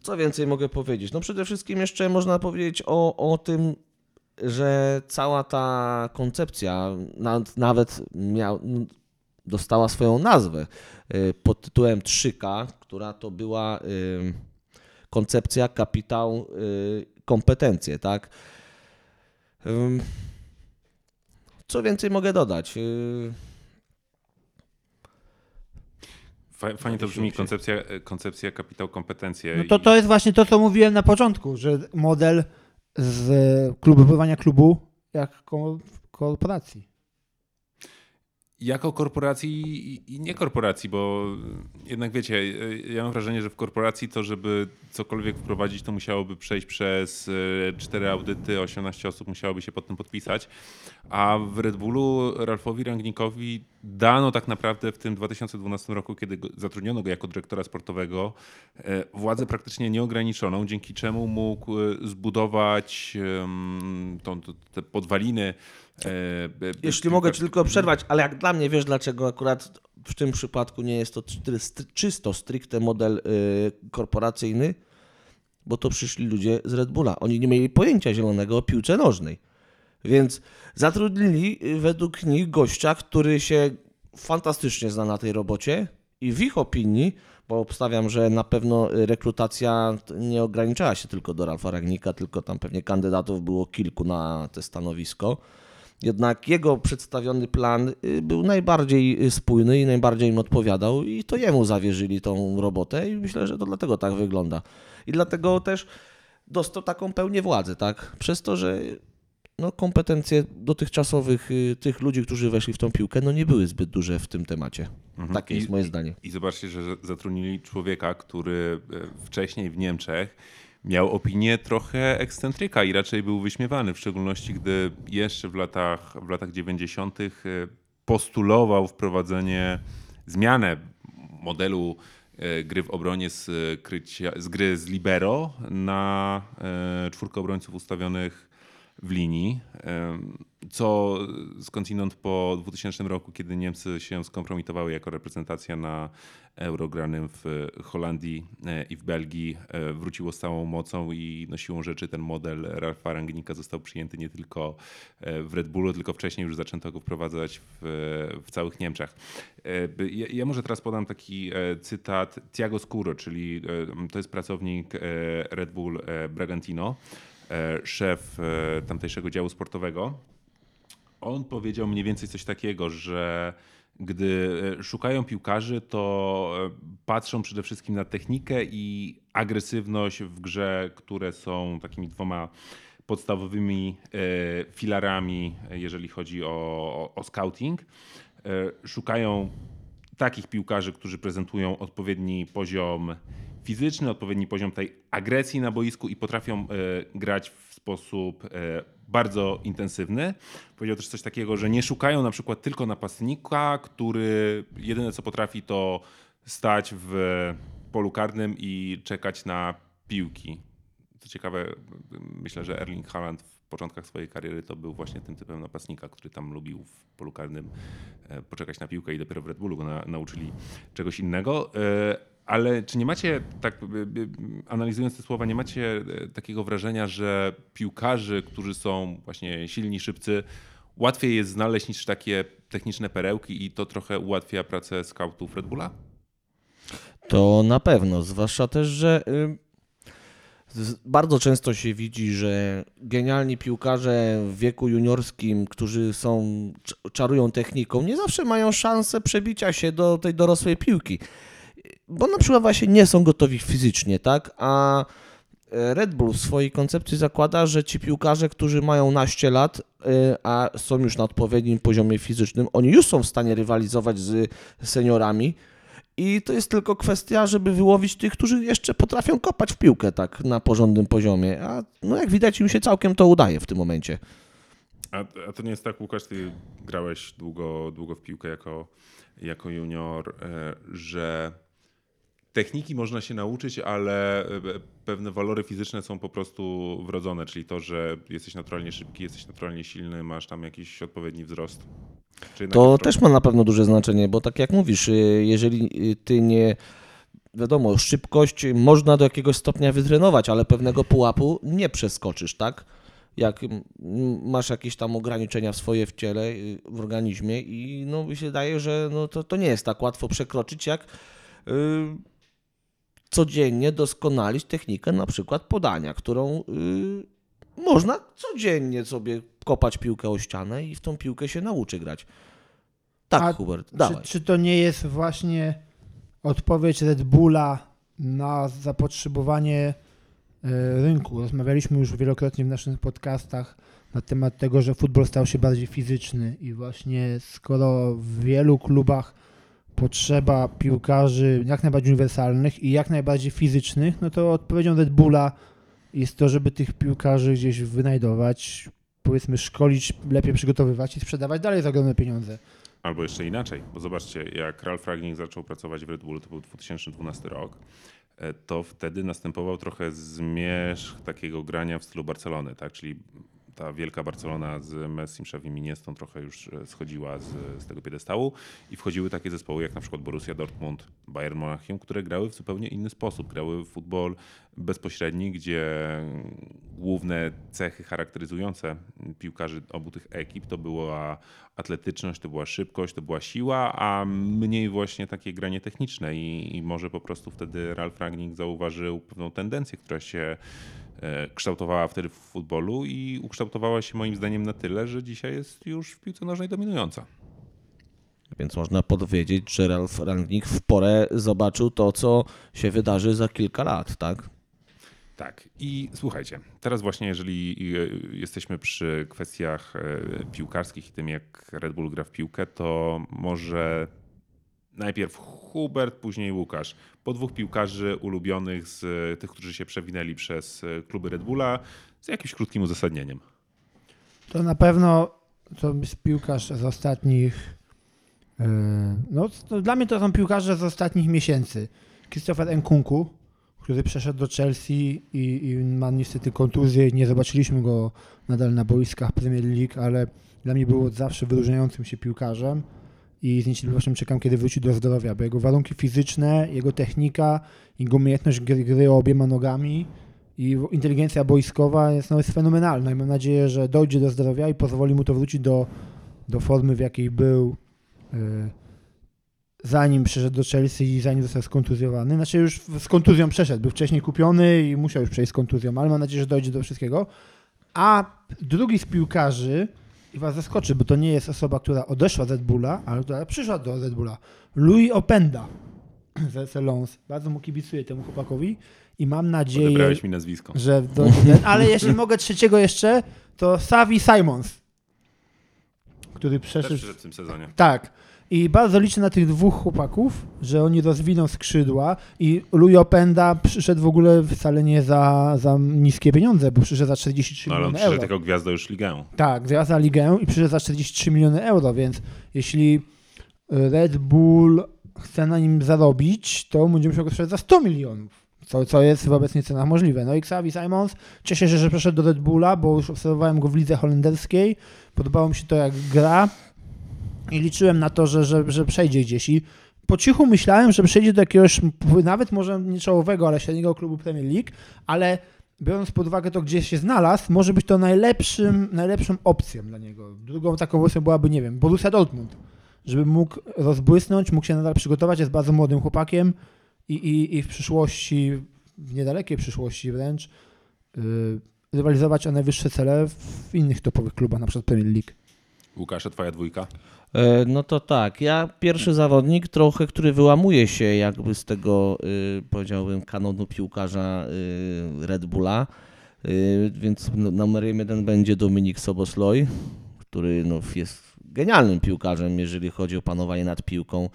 Co więcej mogę powiedzieć? No przede wszystkim jeszcze można powiedzieć o, o tym, że cała ta koncepcja nawet, miał, dostała swoją nazwę y, pod tytułem 3K, która to była koncepcja, kapitał, y, kompetencje, tak? Co więcej mogę dodać? Y, Fa- Fajnie to brzmi, koncepcja, koncepcja kapitał, kompetencje. No to to jest właśnie to, co mówiłem na początku, że model z klubu, bywania klubu jak ko- korporacji. Jako korporacji i- i nie korporacji, bo jednak wiecie, ja mam wrażenie, że w korporacji to, żeby cokolwiek wprowadzić, to musiałoby przejść przez e, cztery audyty, 18 osób musiałoby się pod tym podpisać, a w Red Bullu Ralfowi Rangnickowi dano tak naprawdę w tym 2012 roku, kiedy zatrudniono go jako dyrektora sportowego, e, władzę praktycznie nieograniczoną, dzięki czemu mógł e, zbudować tą, te podwaliny. E, b- Jeśli mogę ci tylko przerwać, ale jak dla mnie wiesz, dlaczego akurat w tym przypadku nie jest to czysto, stricte model y, korporacyjny? Bo to przyszli ludzie z Red Bulla. Oni nie mieli pojęcia zielonego o piłce nożnej. Więc zatrudnili y, według nich gościa, który się fantastycznie zna na tej robocie i w ich opinii, bo obstawiam, że na pewno rekrutacja nie ograniczała się tylko do Ralfa Ragnika, tylko tam pewnie kandydatów było kilku na te stanowisko. Jednak jego przedstawiony plan y, był najbardziej y, spójny i najbardziej im odpowiadał, i to jemu zawierzyli tą robotę, i myślę, że to dlatego tak wygląda. I dlatego też dostał taką pełnię władzy, tak? Przez to, że no, kompetencje dotychczasowych y, tych ludzi, którzy weszli w tą piłkę, no nie były zbyt duże w tym temacie. Mhm. Takie I- jest moje zdanie. I zobaczcie, że zatrudnili człowieka, który e, wcześniej w Niemczech miał opinię trochę ekscentryka i raczej był wyśmiewany, w szczególności gdy jeszcze w latach, w latach 90. e, postulował wprowadzenie, zmianę modelu e, gry w obronie z, krycia, z gry z libero na e, czwórkę obrońców ustawionych w linii, co skądinąd po 2000 roku, kiedy Niemcy się skompromitowały jako reprezentacja na Euro granym w Holandii e, i w Belgii, e, wróciło z całą mocą i no siłą rzeczy ten model Ralfa Rangnicka został przyjęty nie tylko e, w Red Bullu, tylko wcześniej już zaczęto go wprowadzać w, w całych Niemczech. Ja, ja może teraz podam taki cytat Tiago Scuro, czyli to jest pracownik Red Bull Bragantino, szef tamtejszego działu sportowego. On powiedział mniej więcej coś takiego, że gdy e, szukają piłkarzy, to e, patrzą przede wszystkim na technikę i agresywność w grze, które są takimi dwoma podstawowymi e, filarami, jeżeli chodzi o, o, scouting. Szukają takich piłkarzy, którzy prezentują odpowiedni poziom fizyczny, odpowiedni poziom tej agresji na boisku i potrafią grać w sposób bardzo intensywny. Powiedział też coś takiego, że nie szukają na przykład tylko napastnika, który jedyne co potrafi to stać w polu karnym i czekać na piłki. Co ciekawe, myślę, że Erling Haaland w początkach swojej kariery to był właśnie tym typem napastnika, który tam lubił w polu karnym e, poczekać na piłkę i dopiero w Red Bullu go na, nauczyli czegoś innego. Ale czy nie macie, tak e, e, analizując te słowa, nie macie e, takiego wrażenia, że piłkarzy, którzy są właśnie silni, szybcy, łatwiej jest znaleźć niż takie techniczne perełki i to trochę ułatwia pracę scoutów Red Bulla? To na pewno, zwłaszcza też, że y, bardzo często się widzi, że genialni piłkarze w wieku juniorskim, którzy są cz- czarują techniką, nie zawsze mają szansę przebicia się do tej dorosłej piłki. Bo na przykład właśnie nie są gotowi fizycznie, tak? A Red Bull w swojej koncepcji zakłada, że ci piłkarze, którzy mają naście lat, y, a są już na odpowiednim poziomie fizycznym, oni już są w stanie rywalizować z seniorami. I to jest tylko kwestia, żeby wyłowić tych, którzy jeszcze potrafią kopać w piłkę tak na porządnym poziomie. A no jak widać im się całkiem to udaje w tym momencie. A, a to nie jest tak, Łukasz, ty grałeś długo, długo w piłkę jako, jako junior, e, że techniki można się nauczyć, ale e, pewne walory fizyczne są po prostu wrodzone, czyli to, że jesteś naturalnie szybki, jesteś naturalnie silny, masz tam jakiś odpowiedni wzrost. To też ma na pewno duże znaczenie, bo tak jak mówisz, y, jeżeli y, ty nie. Wiadomo, szybkość można do jakiegoś stopnia wytrenować, ale pewnego pułapu nie przeskoczysz, tak? Jak masz jakieś tam ograniczenia swoje w ciele, w organizmie i no mi się daje, że no to, to nie jest tak łatwo przekroczyć, jak codziennie doskonalić technikę na przykład podania, którą y, można codziennie sobie kopać piłkę o ścianę i w tą piłkę się nauczy grać. Tak, A Hubert, Czy, dawaj. czy to nie jest właśnie odpowiedź Red Bulla na zapotrzebowanie e, rynku? Rozmawialiśmy już wielokrotnie w naszych podcastach na temat tego, że futbol stał się bardziej fizyczny i właśnie skoro w wielu klubach potrzeba piłkarzy jak najbardziej uniwersalnych i jak najbardziej fizycznych, no to odpowiedzią Red Bulla jest to, żeby tych piłkarzy gdzieś wynajdować, powiedzmy szkolić, lepiej przygotowywać i sprzedawać dalej za ogromne pieniądze. Albo jeszcze inaczej, bo zobaczcie, jak Ralf Ragnick zaczął pracować w Red Bullu, to był 2012 rok, e, to wtedy następował trochę zmierzch takiego grania w stylu Barcelony, tak? Czyli ta wielka Barcelona z Messim, Xavim Iniestą trochę już e, schodziła z, z tego piedestału i wchodziły takie zespoły jak na przykład Borussia Dortmund, Bayern Monachium, które grały w zupełnie inny sposób. Grały w futbol bezpośredni, gdzie główne cechy charakteryzujące piłkarzy obu tych ekip to była atletyczność, to była szybkość, to była siła, a mniej właśnie takie granie techniczne i, i może po prostu wtedy Ralf Rangnick zauważył pewną tendencję, która się kształtowała wtedy w futbolu i ukształtowała się moim zdaniem na tyle, że dzisiaj jest już w piłce nożnej dominująca. Więc można powiedzieć, że Ralf Rangnick w porę zobaczył to, co się wydarzy za kilka lat, tak? Tak. I słuchajcie, teraz właśnie jeżeli e, jesteśmy przy kwestiach e, piłkarskich i tym, jak Red Bull gra w piłkę, to może najpierw Hubert, później Łukasz. Po dwóch piłkarzy ulubionych z e, tych, którzy się przewinęli przez e, kluby Red Bulla z jakimś krótkim uzasadnieniem. To na pewno to jest piłkarz z ostatnich. yy, No, dla mnie to są piłkarze z ostatnich miesięcy. Christopher Nkunku, który przeszedł do Chelsea i, i ma niestety kontuzję. Nie zobaczyliśmy go nadal na boiskach Premier League, ale dla mnie był od zawsze wyróżniającym się piłkarzem i z niecierpliwością czekam, kiedy wróci do zdrowia, bo jego warunki fizyczne, jego technika, jego umiejętność gry, gry obiema nogami i inteligencja boiskowa jest, no, jest fenomenalna i mam nadzieję, że dojdzie do zdrowia i pozwoli mu to wrócić do, do formy, w jakiej był y, zanim przeszedł do Chelsea i zanim został skontuzjowany. Znaczy już z kontuzją przeszedł, był wcześniej kupiony i musiał już przejść z kontuzją, ale mam nadzieję, że dojdzie do wszystkiego. A drugi z piłkarzy, i was zaskoczy, bo to nie jest osoba, która odeszła z Red Bulla, ale która przyszła do Red Bulla. Louis Openda z SC Lons. Bardzo mu kibicuję temu chłopakowi i mam nadzieję, Odebrałeś mi nazwisko. że ten, ale jeśli mogę trzeciego jeszcze, to Savi Simons, który Też przeszedł przyszedł w tym sezonie. tak. I bardzo liczę na tych dwóch chłopaków, że oni rozwiną skrzydła i Louis Openda przyszedł w ogóle wcale nie za, za niskie pieniądze, bo przyszedł za 43 No, ale on miliony przyszedł euro. jako gwiazda już ligę. Tak, za ligę i przyszedł za 43 miliony euro, więc jeśli Red Bull chce na nim zarobić, to będzie musiał go sprzedać za 100 milionów. Co, co jest w obecnych cenach możliwe. No i Xavi Simons, cieszę się, że przeszedł do Red Bulla, bo już obserwowałem go w lidze holenderskiej. Podobało mi się to, jak gra i liczyłem na to, że, że, że przejdzie gdzieś. I po cichu myślałem, że przejdzie do jakiegoś, nawet może nie czołowego, ale średniego klubu Premier League, ale biorąc pod uwagę to, gdzie się znalazł, może być to najlepszym, najlepszą opcją dla niego. Drugą taką opcją byłaby, nie wiem, Borussia Dortmund, żeby mógł rozbłysnąć, mógł się nadal przygotować, jest bardzo młodym chłopakiem i, i, i w przyszłości, w niedalekiej przyszłości wręcz, yy, rywalizować o najwyższe cele w innych topowych klubach, na przykład Premier League. Łukasz, a twoja dwójka? E, No to tak, ja pierwszy zawodnik trochę, który wyłamuje się jakby z tego, y, powiedziałbym, kanonu piłkarza y, Red Bulla, y, więc numerem jeden będzie Dominik Sobosloj, który no, jest genialnym piłkarzem, jeżeli chodzi o panowanie nad piłką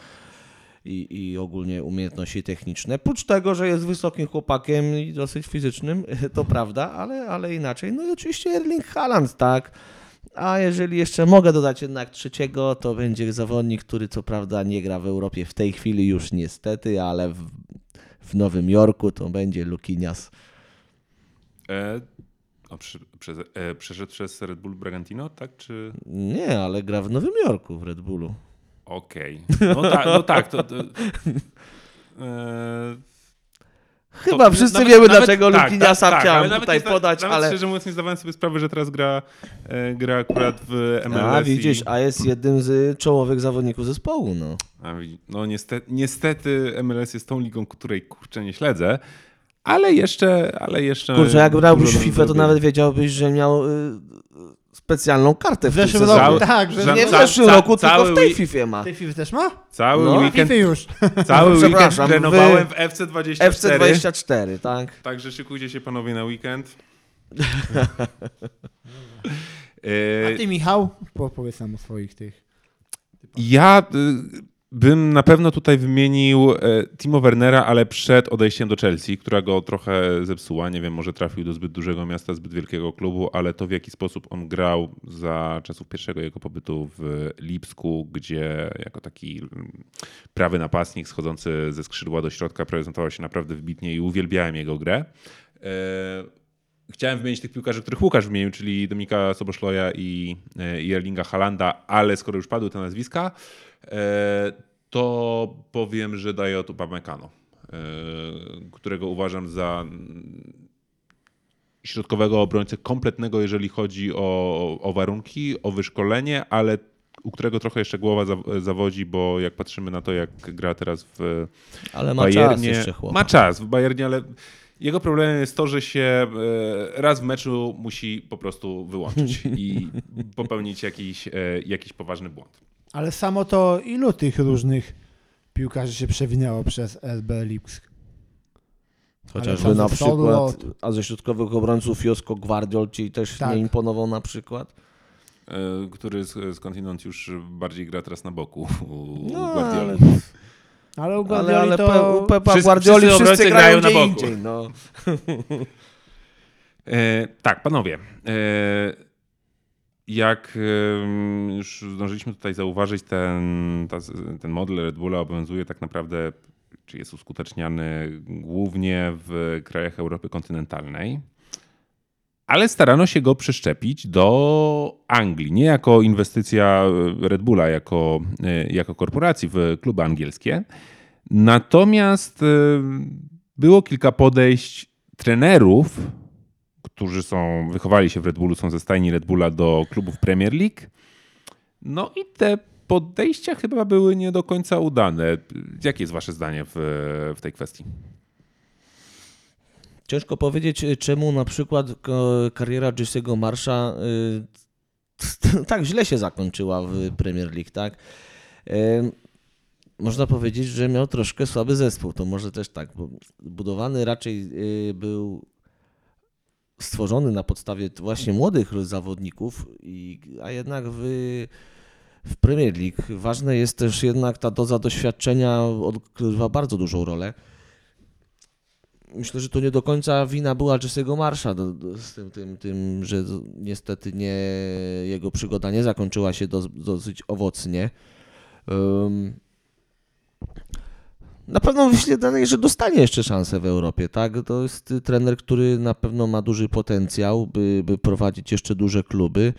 i, i ogólnie umiejętności techniczne. Prócz tego, że jest wysokim chłopakiem i dosyć fizycznym, to prawda, ale, ale inaczej. No i oczywiście Erling Haaland, tak. A jeżeli jeszcze mogę dodać jednak trzeciego, to będzie zawodnik, który co prawda nie gra w Europie w tej chwili już niestety, ale w, w Nowym Jorku to będzie Lukinias. E, a przy, przez, e, przeszedł przez Red Bull Bragantino, tak? Czy... Nie, ale gra w Nowym Jorku w Red Bullu. Okej. No, tak, no tak, to... to e, Chyba to- wszyscy nawet- wiemy, nawet- dlaczego tak, Lukiniasa tak, tak, chciałem tutaj nie podać, nawet ale... szczerze mówiąc nie zdawałem sobie sprawy, że teraz gra, e, gra akurat w MLS. A widzisz, i- a jest jednym z czołowych zawodników zespołu, no. A, no niestety, niestety MLS jest tą ligą, której kurczę nie śledzę, ale jeszcze, ale jeszcze... Kurczę, jak grałbyś dużo w do FIFA, to nawet wiedziałbyś, że miał y, y, specjalną kartę w, W tym zeszłym roku, tak, że Nie w zeszłym ca- roku, tylko w tej FIFA ma. Tej FIFA też ma? Cały No, weekend, FIFA już. cały weekend Przepraszam, trenowałem w FC24. FC24, tak? Także szykujcie się panowie na weekend. A E, ty, Michał, po- powiedz nam o swoich tych. Ja y, bym na pewno tutaj wymienił e, Timo Wernera, ale przed odejściem do Chelsea, która go trochę zepsuła. Nie wiem, może trafił do zbyt dużego miasta, zbyt wielkiego klubu, ale to w jaki sposób on grał za czasów pierwszego jego pobytu w Lipsku, gdzie jako taki mm, prawy napastnik schodzący ze skrzydła do środka prezentował się naprawdę wybitnie i uwielbiałem jego grę. E, Chciałem wymienić tych piłkarzy, których Łukasz wymienił, czyli Dominika Soboszloja i, e, i Erlinga Halanda, ale skoro już padły te nazwiska, to powiem, że daję od Upamecano, e, którego uważam za środkowego obrońcę kompletnego, jeżeli chodzi o, o warunki, o wyszkolenie, ale u którego trochę jeszcze głowa za- zawodzi, bo jak patrzymy na to, jak gra teraz w Ale ma czas Bayernie, jeszcze chłopak. ma czas w Bayernie, ale jego problemem jest to, że się e, raz w meczu musi po prostu wyłączyć i popełnić jakiś, e, jakiś poważny błąd. Ale samo to ilu tych różnych piłkarzy się przewinęło przez RB Lipsk? Chociażby Ale na przykład, a ze środkowych obrońców Josko Gwardiol ci też Tak. nie imponował na przykład. E, który z- skądinąd już bardziej gra teraz na boku u No, Guardioli. ale, Ale u ale, Guardioli ale to... Pe- u Pepa Wszyscy- Guardioli wszyscy wszyscy, grają, grają na boku. indziej. No. E, tak, panowie. E, jak e, już zdążyliśmy tutaj zauważyć, ten, ten model Red Bulla obowiązuje tak naprawdę czy jest uskuteczniany głównie w krajach Europy kontynentalnej, ale starano się go przeszczepić do Anglii. Nie jako inwestycja Red Bulla, jako, jako korporacji w kluby angielskie. Natomiast było kilka podejść trenerów, którzy są, wychowali się w Red Bullu, są ze stajni Red Bulla do klubów Premier League. No i te podejścia chyba były nie do końca udane. Jakie jest wasze zdanie w, w tej kwestii? Ciężko powiedzieć, czemu na przykład kariera Jesse'ego Marsza y, tak źle się zakończyła w Premier League, tak? Y, można powiedzieć, że miał troszkę słaby zespół. To może też tak, bo budowany raczej y, był stworzony na podstawie właśnie młodych zawodników, i, a jednak w, w Premier League ważne jest też jednak ta doza doświadczenia odgrywa bardzo dużą rolę. Myślę, że to nie do końca wina była Jesse'ego Marsza z tym, tym, tym, że niestety nie, jego przygoda nie zakończyła się do, dosyć owocnie. Um, na pewno myślę, że dostanie jeszcze szansę w Europie, tak? To jest trener, który na pewno ma duży potencjał, by, by prowadzić jeszcze duże kluby,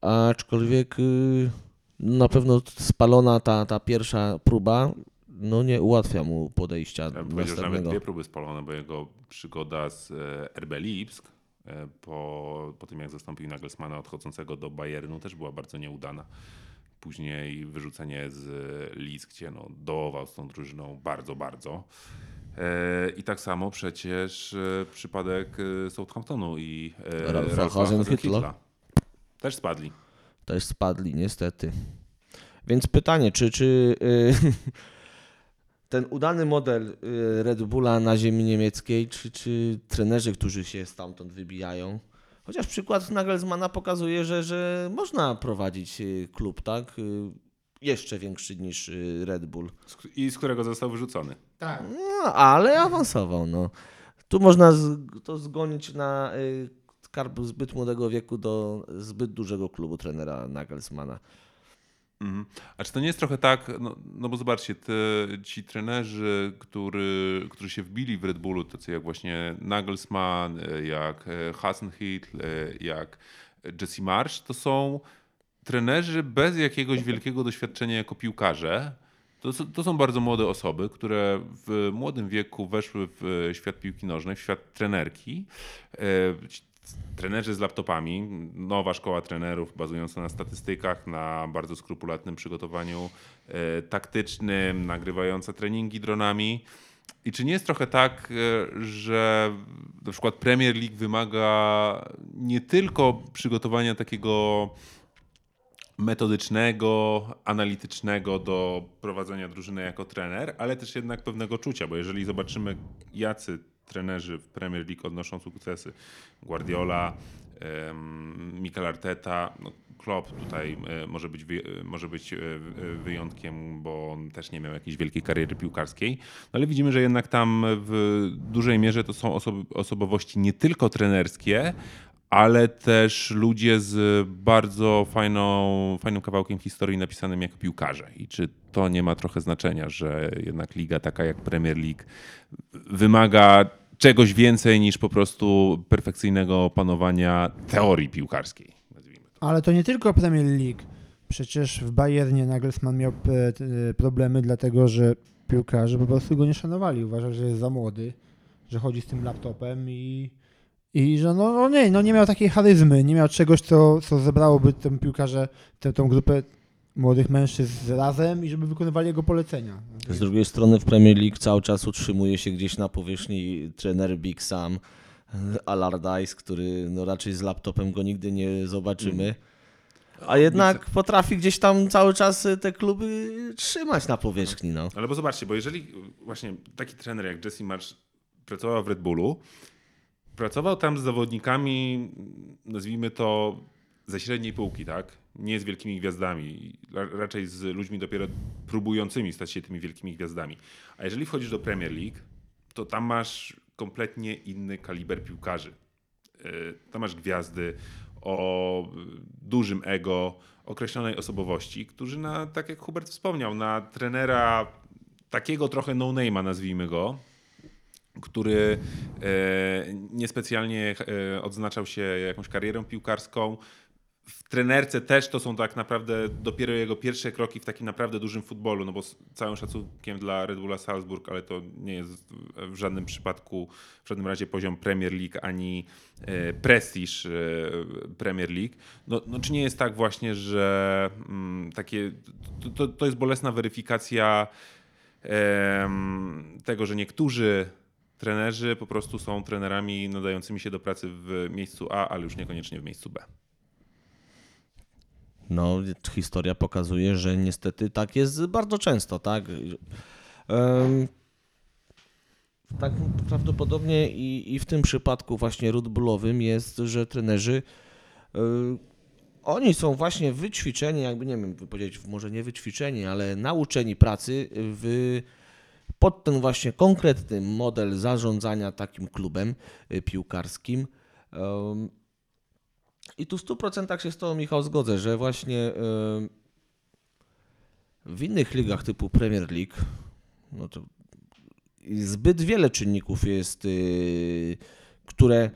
aczkolwiek y, na pewno spalona ta, ta pierwsza próba no nie ułatwia mu podejścia ja że nawet dwie próby spalone, bo jego przygoda z e, RB Lipsk e, po, po tym, jak zastąpił Nagelsmana odchodzącego do Bayernu też była bardzo nieudana później wyrzucenie z list, gdzie no, dołował z tą drużyną bardzo, bardzo. E, I tak samo przecież e, przypadek e, Southamptonu i Ralfa Hitler. Też spadli. Też spadli, niestety. Więc pytanie, czy, czy ten udany model Red Bulla na ziemi niemieckiej, czy, czy trenerzy, którzy się stamtąd wybijają, Chociaż przykład Nagelsmana pokazuje, że, że można prowadzić y, klub, tak? Y, jeszcze większy niż y, Red Bull. I z którego został wyrzucony. Tak. No, ale awansował. No. Tu można to zgonić na karb zbyt młodego wieku do zbyt dużego klubu trenera Nagelsmana. Mhm. A czy to nie jest trochę tak, no, no bo zobaczcie, te, ci trenerzy, który, którzy się wbili w Red Bullu, tacy jak właśnie Nagelsmann, jak Hasenhitl, jak Jesse Marsh, to są trenerzy bez jakiegoś wielkiego doświadczenia jako piłkarze. To, to są bardzo młode osoby, które w młodym wieku weszły w świat piłki nożnej, w świat trenerki. Trenerzy z laptopami, nowa szkoła trenerów bazująca na statystykach, na bardzo skrupulatnym przygotowaniu e, taktycznym, nagrywająca treningi dronami. I czy nie jest trochę tak, e, że na przykład Premier League wymaga nie tylko przygotowania takiego metodycznego, analitycznego do prowadzenia drużyny jako trener, ale też jednak pewnego czucia, bo jeżeli zobaczymy, jacy trenerzy w Premier League odnoszą sukcesy. Guardiola, Mikel Arteta, no Klopp tutaj e, może być, może być e, wyjątkiem, bo on też nie miał jakiejś wielkiej kariery piłkarskiej, no ale widzimy, że jednak tam w dużej mierze to są osobowości nie tylko trenerskie, ale też ludzie z bardzo fajną, fajnym kawałkiem historii napisanym jako piłkarze. I czy to nie ma trochę znaczenia, że jednak liga taka jak Premier League wymaga czegoś więcej niż po prostu perfekcyjnego panowania teorii piłkarskiej. Ale to nie tylko Premier League. Przecież w Bayernie Nagelsmann miał e, problemy, dlatego że piłkarze po prostu go nie szanowali. Uważał, że jest za młody, że chodzi z tym laptopem i i że no, no, nie, no nie miał takiej charyzmy, nie miał czegoś, co, co zebrałoby tę piłkarze, tę, tą grupę młodych mężczyzn razem i żeby wykonywali jego polecenia. Z drugiej strony w Premier League cały czas utrzymuje się gdzieś na powierzchni trener Big Sam Allardyce, który no raczej z laptopem go nigdy nie zobaczymy. A jednak potrafi gdzieś tam cały czas te kluby trzymać na powierzchni. No. Ale bo zobaczcie, bo jeżeli właśnie taki trener jak Jesse Marsh pracował w Red Bullu, Pracował tam z zawodnikami, nazwijmy to, ze średniej półki, tak? Nie z wielkimi gwiazdami, raczej z ludźmi dopiero próbującymi stać się tymi wielkimi gwiazdami. A jeżeli wchodzisz do Premier League, to tam masz kompletnie inny kaliber piłkarzy. E, tam masz gwiazdy o dużym ego, określonej osobowości, którzy na, tak jak Hubert wspomniał, na trenera takiego trochę no-name'a, nazwijmy go, który e, niespecjalnie e, odznaczał się jakąś karierą piłkarską. W trenerce też to są tak naprawdę dopiero jego pierwsze kroki w takim naprawdę dużym futbolu, no bo z całym szacunkiem dla Red Bulla Salzburg, ale to nie jest w żadnym przypadku, w żadnym razie poziom Premier League ani e, prestiż Premier League. No, no czy nie jest tak właśnie, że mm, takie, to, to, to jest bolesna weryfikacja tego, że niektórzy trenerzy po prostu są trenerami nadającymi się do pracy w miejscu A, ale już niekoniecznie w miejscu B. No, historia pokazuje, że niestety tak jest bardzo często, tak? Em, tak prawdopodobnie i, i w tym przypadku właśnie rudbulowym jest, że trenerzy oni są właśnie wyćwiczeni, jakby nie wiem, powiedzieć, może nie wyćwiczeni, ale nauczeni pracy w, pod ten właśnie konkretny model zarządzania takim klubem y, piłkarskim. I tu w 100% się z Tobą, Michał, zgodzę, że właśnie w innych ligach typu Premier League no to zbyt wiele czynników jest, y, które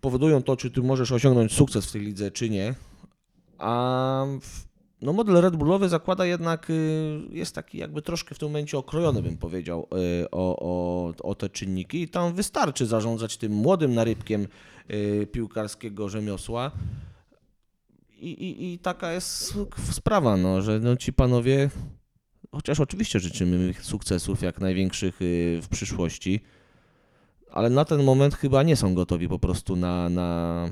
powodują to, czy Ty możesz osiągnąć sukces w tej lidze, czy nie. A w- no model Red Bullowy zakłada jednak, y, jest taki jakby troszkę w tym momencie okrojony, bym powiedział, y, o, o, o te czynniki. I tam wystarczy zarządzać tym młodym narybkiem y, piłkarskiego rzemiosła. I, i, I taka jest sprawa, no, że no, ci panowie, chociaż oczywiście życzymy im sukcesów jak największych w przyszłości, ale na ten moment chyba nie są gotowi po prostu na, na,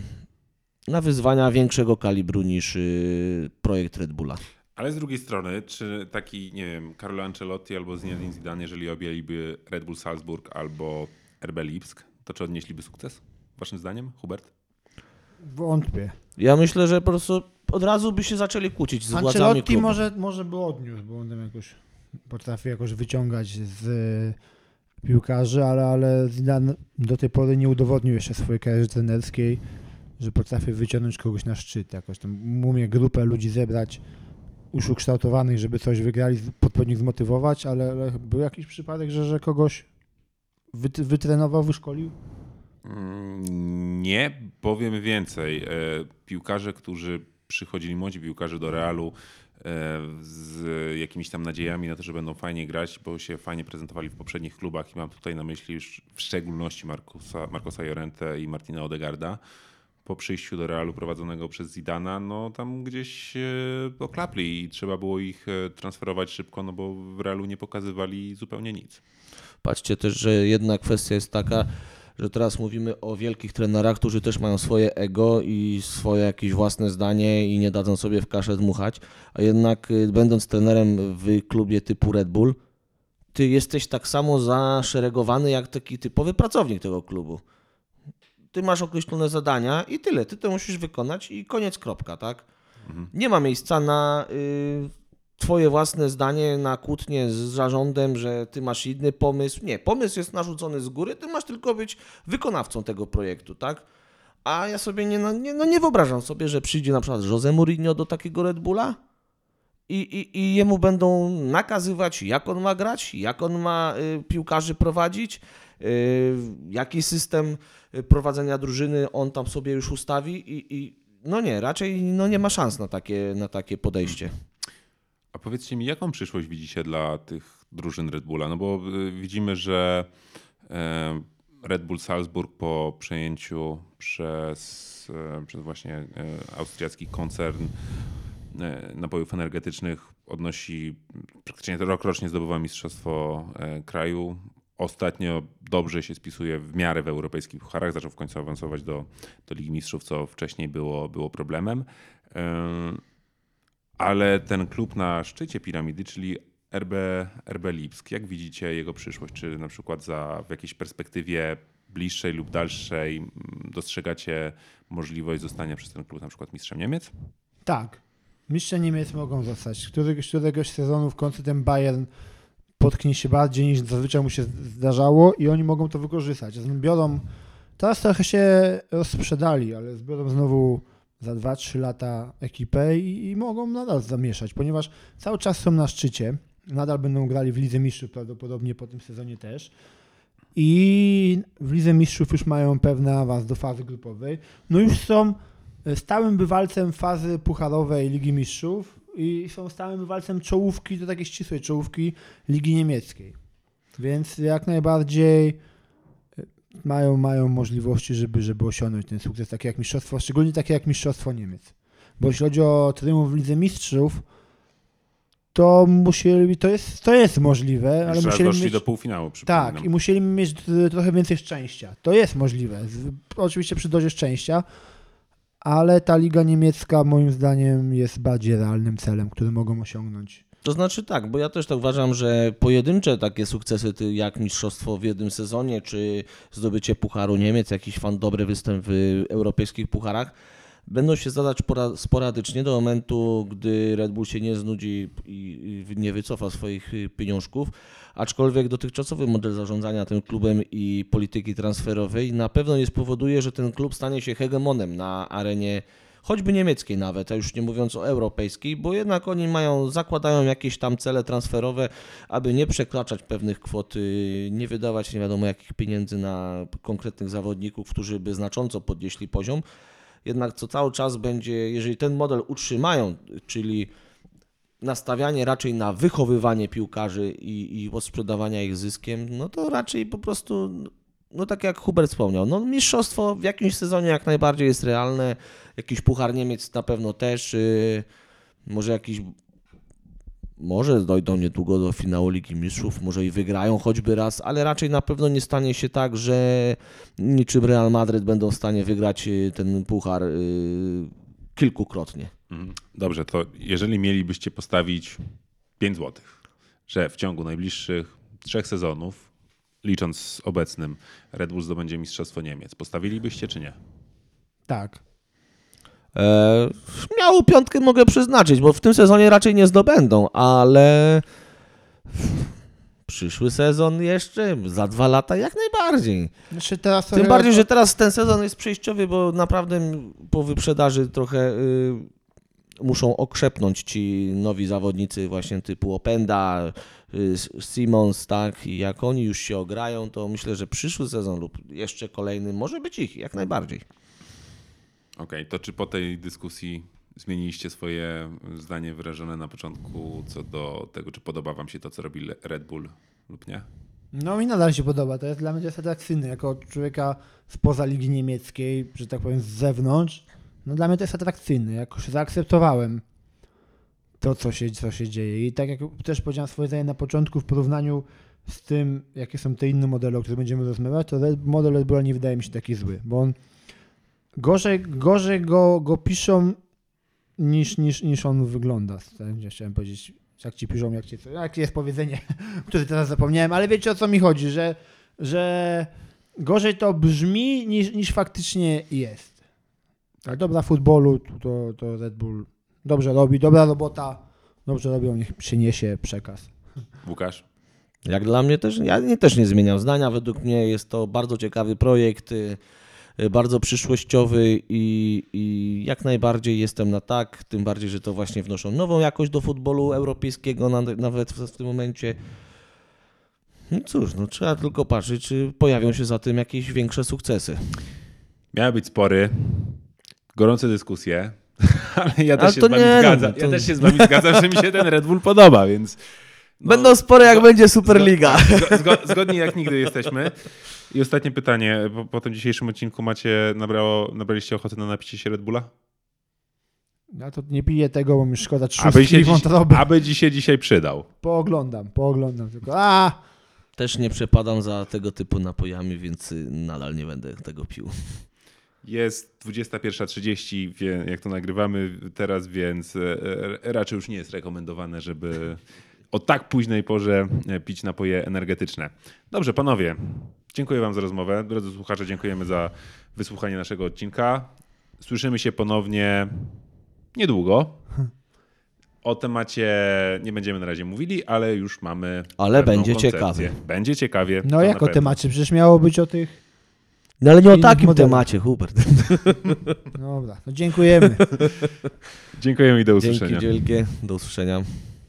na wyzwania większego kalibru niż y, projekt Red Bulla. Ale z drugiej strony, czy taki, nie wiem, Carlo Ancelotti albo Zinedine Zidane, jeżeli objęliby Red Bull Salzburg albo RB Lipsk, to czy odnieśliby sukces? Waszym zdaniem, Hubert? Wątpię. Ja myślę, że po prostu od razu by się zaczęli kłócić z władzami Ancelotti klubu. może, może by odniósł, bo on tam jakoś potrafi jakoś wyciągać z e, piłkarzy, ale, ale Zidane do tej pory nie udowodnił jeszcze swojej kariery trenerskiej, że potrafi wyciągnąć kogoś na szczyt. Jakoś tam umie grupę ludzi zebrać już ukształtowanych, żeby coś wygrali, podpowinien zmotywować, ale, był jakiś przypadek, że, że kogoś wyt- wytrenował, wyszkolił? Mm, Nie, powiem więcej. E, Piłkarze, którzy przychodzili, młodzi piłkarze do Realu e, z jakimiś tam nadziejami na to, że będą fajnie grać, bo się fajnie prezentowali w poprzednich klubach i mam tutaj na myśli już w szczególności Markusa, Marcosa Jorente i Martina Odegarda. Po przyjściu do Realu prowadzonego przez Zidana, no tam gdzieś e, oklapli i trzeba było ich e, transferować szybko, no bo w Realu nie pokazywali zupełnie nic. Patrzcie też, że jedna kwestia jest taka, że teraz mówimy o wielkich trenerach, którzy też mają swoje ego i swoje jakieś własne zdanie i nie dadzą sobie w kaszę dmuchać, a jednak y, będąc trenerem w klubie typu Red Bull, ty jesteś tak samo zaszeregowany jak taki typowy pracownik tego klubu. Ty masz określone zadania i tyle. Ty to musisz wykonać i koniec, kropka, tak? Nie ma miejsca na y, twoje własne zdanie, na kłótnię z zarządem, że ty masz inny pomysł. Nie, pomysł jest narzucony z góry, ty masz tylko być wykonawcą tego projektu, tak? A ja sobie nie, nie, no nie wyobrażam sobie, że przyjdzie na przykład Jose Mourinho do takiego Red Bulla i, i, i jemu będą nakazywać, jak on ma grać, jak on ma y, piłkarzy prowadzić, jaki system y, prowadzenia drużyny on tam sobie już ustawi i, i no nie, raczej no nie ma szans na takie, na takie podejście. A powiedzcie mi, jaką przyszłość widzicie dla tych drużyn Red Bulla? No bo y, widzimy, że e, Red Bull Salzburg po przejęciu przez, e, przez właśnie austriacki koncern napojów energetycznych odnosi praktycznie rokrocznie zdobywa mistrzostwo kraju. Ostatnio dobrze się spisuje w miarę w europejskich pucharach, zaczął w końcu awansować do, do Ligi Mistrzów, co wcześniej było, było problemem. Ale ten klub na szczycie piramidy, czyli RB, RB Lipsk, jak widzicie jego przyszłość? Czy na przykład za, w jakiejś perspektywie bliższej lub dalszej dostrzegacie możliwość zostania przez ten klub na przykład mistrzem Niemiec? Tak. Mistrze Niemiec mogą zostać. Któregoś, któregoś sezonu w końcu ten Bayern potknie się bardziej niż zazwyczaj mu się zdarzało i oni mogą to wykorzystać. Biorą, teraz trochę się rozprzedali, ale zbiorą znowu za 2-3 lata ekipę i, i mogą nadal zamieszać, ponieważ cały czas są na szczycie. nadal będą grali w Lidze Mistrzów prawdopodobnie po tym sezonie też. I w Lidze Mistrzów już mają pewny awans do fazy grupowej. No już są e, stałym bywalcem fazy pucharowej Ligi Mistrzów i są stałym bywalcem czołówki, do takiej ścisłej czołówki Ligi Niemieckiej. Więc jak najbardziej e, mają, mają możliwości, żeby, żeby osiągnąć ten sukces, takie jak mistrzostwo, szczególnie takie jak mistrzostwo Niemiec. Bo jeśli chodzi o triumf w Lidze Mistrzów, to musieli, to jest, to jest możliwe, ale musieli doszli mieć, do półfinału, tak, i musieli mieć trochę więcej szczęścia. To jest możliwe, oczywiście przy dozie szczęścia, ale ta liga niemiecka moim zdaniem jest bardziej realnym celem, który mogą osiągnąć. To znaczy tak, bo ja też tak uważam, że pojedyncze takie sukcesy jak mistrzostwo w jednym sezonie, czy zdobycie Pucharu Niemiec, jakiś fan dobry występ w europejskich pucharach, będą się zadać pora- sporadycznie do momentu, gdy Red Bull się nie znudzi i i nie wycofa swoich y, pieniążków. Aczkolwiek dotychczasowy model zarządzania tym klubem i polityki transferowej na pewno nie spowoduje, że ten klub stanie się hegemonem na arenie choćby niemieckiej nawet, a już nie mówiąc o europejskiej, bo jednak oni mają, zakładają jakieś tam cele transferowe, aby nie przekraczać pewnych kwot, y, nie wydawać nie wiadomo jakich pieniędzy na konkretnych zawodników, którzy by znacząco podnieśli poziom. Jednak co cały czas będzie, jeżeli ten model utrzymają, czyli nastawianie raczej na wychowywanie piłkarzy i, i odsprzedawania ich zyskiem, no to raczej po prostu, no tak jak Hubert wspomniał, no mistrzostwo w jakimś sezonie jak najbardziej jest realne, jakiś Puchar Niemiec na pewno też, yy, może jakiś, może dojdą niedługo do finału Ligi Mistrzów, może i wygrają choćby raz, ale raczej na pewno nie stanie się tak, że niczym Real Madryt będą w stanie wygrać yy, ten Puchar yy, kilkukrotnie. Mhm. Dobrze, to jeżeli mielibyście postawić 5 zł, że w ciągu najbliższych trzech sezonów, licząc z obecnym, Red Bull zdobędzie Mistrzostwo Niemiec, postawilibyście czy nie? Tak. E, śmiało piątkę mogę przeznaczyć, bo w tym sezonie raczej nie zdobędą, ale przyszły sezon jeszcze, za dwa lata jak najbardziej. Znaczy Tym bardziej, że teraz ten sezon jest przejściowy, bo naprawdę po wyprzedaży trochę y, muszą okrzepnąć ci nowi zawodnicy właśnie typu Openda, y, Simons, tak, i jak oni już się ograją, to myślę, że przyszły sezon lub jeszcze kolejny może być ich, jak najbardziej. Okej, to czy po tej dyskusji zmieniliście swoje zdanie wyrażone na początku co do tego, czy podoba wam się to, co robi Red Bull lub nie? No mi nadal się podoba, to jest dla mnie to jest jako człowieka spoza ligi niemieckiej, że tak powiem z zewnątrz, no dla mnie to jest atrakcyjne, jakoś zaakceptowałem to, co się, co się dzieje. I tak jak też powiedziałem swoje zdanie na początku w porównaniu z tym, jakie są te inne modele, o których będziemy rozmawiać, to model Red Bulla nie wydaje mi się taki zły, bo on gorzej, gorzej go, go piszą niż, niż, niż on wygląda, tak, chciałem powiedzieć, jak ci piszą, jak ci, jak jest powiedzenie, które teraz zapomniałem, ale wiecie o co mi chodzi, że, że gorzej to brzmi niż, niż faktycznie jest. Ale dobra futbolu to, to Red Bull dobrze robi, dobra robota, dobrze robią, niech przyniesie przekaz. Łukasz? Jak dla mnie też, ja nie, też nie zmieniam zdania. Według mnie jest to bardzo ciekawy projekt, y, bardzo przyszłościowy i, i jak najbardziej jestem na tak, tym bardziej, że to właśnie wnoszą nową jakość do futbolu europejskiego na, nawet w, tym momencie. No cóż, no trzeba tylko patrzeć, czy pojawią się za tym jakieś większe sukcesy. Miały być spory, gorące dyskusje, ale ja też Ale się z wami nie, no, zgadzam. to- Ja też się z wami zgadzam, że mi się ten Red Bull podoba, więc... no, Będą spory, jak będzie Superliga. Zgo, zgo, zgodni jak nigdy jesteśmy. I ostatnie pytanie. Po, po tym dzisiejszym odcinku macie, nabrało, nabraliście ochoty na napicie się Red Bulla? Ja to nie piję tego, bo mi szkoda Aby trzustki się, i dziś, wątroby. aby ci się dzisiaj przydał. Pooglądam, pooglądam tylko. A, Też nie przepadam za tego typu napojami, więc y, nadal nie będę tego pił. Jest 21.30, wie- jak to nagrywamy teraz, więc e, e, raczej już nie jest rekomendowane, żeby o tak późnej porze e, pić napoje energetyczne. Dobrze, panowie, dziękuję wam za rozmowę. Drodzy słuchacze, dziękujemy za wysłuchanie naszego odcinka. Słyszymy się ponownie niedługo. O temacie nie będziemy na razie mówili, ale już mamy. Ale będzie koncepcję. ciekawie. Będzie ciekawie. no jak o temacie? Przecież miało być o tych... No ale nie o takim modelach. temacie, Hubert. Dobra, no dziękujemy. Dziękujemy i do usłyszenia. Dzięki wielkie, do usłyszenia.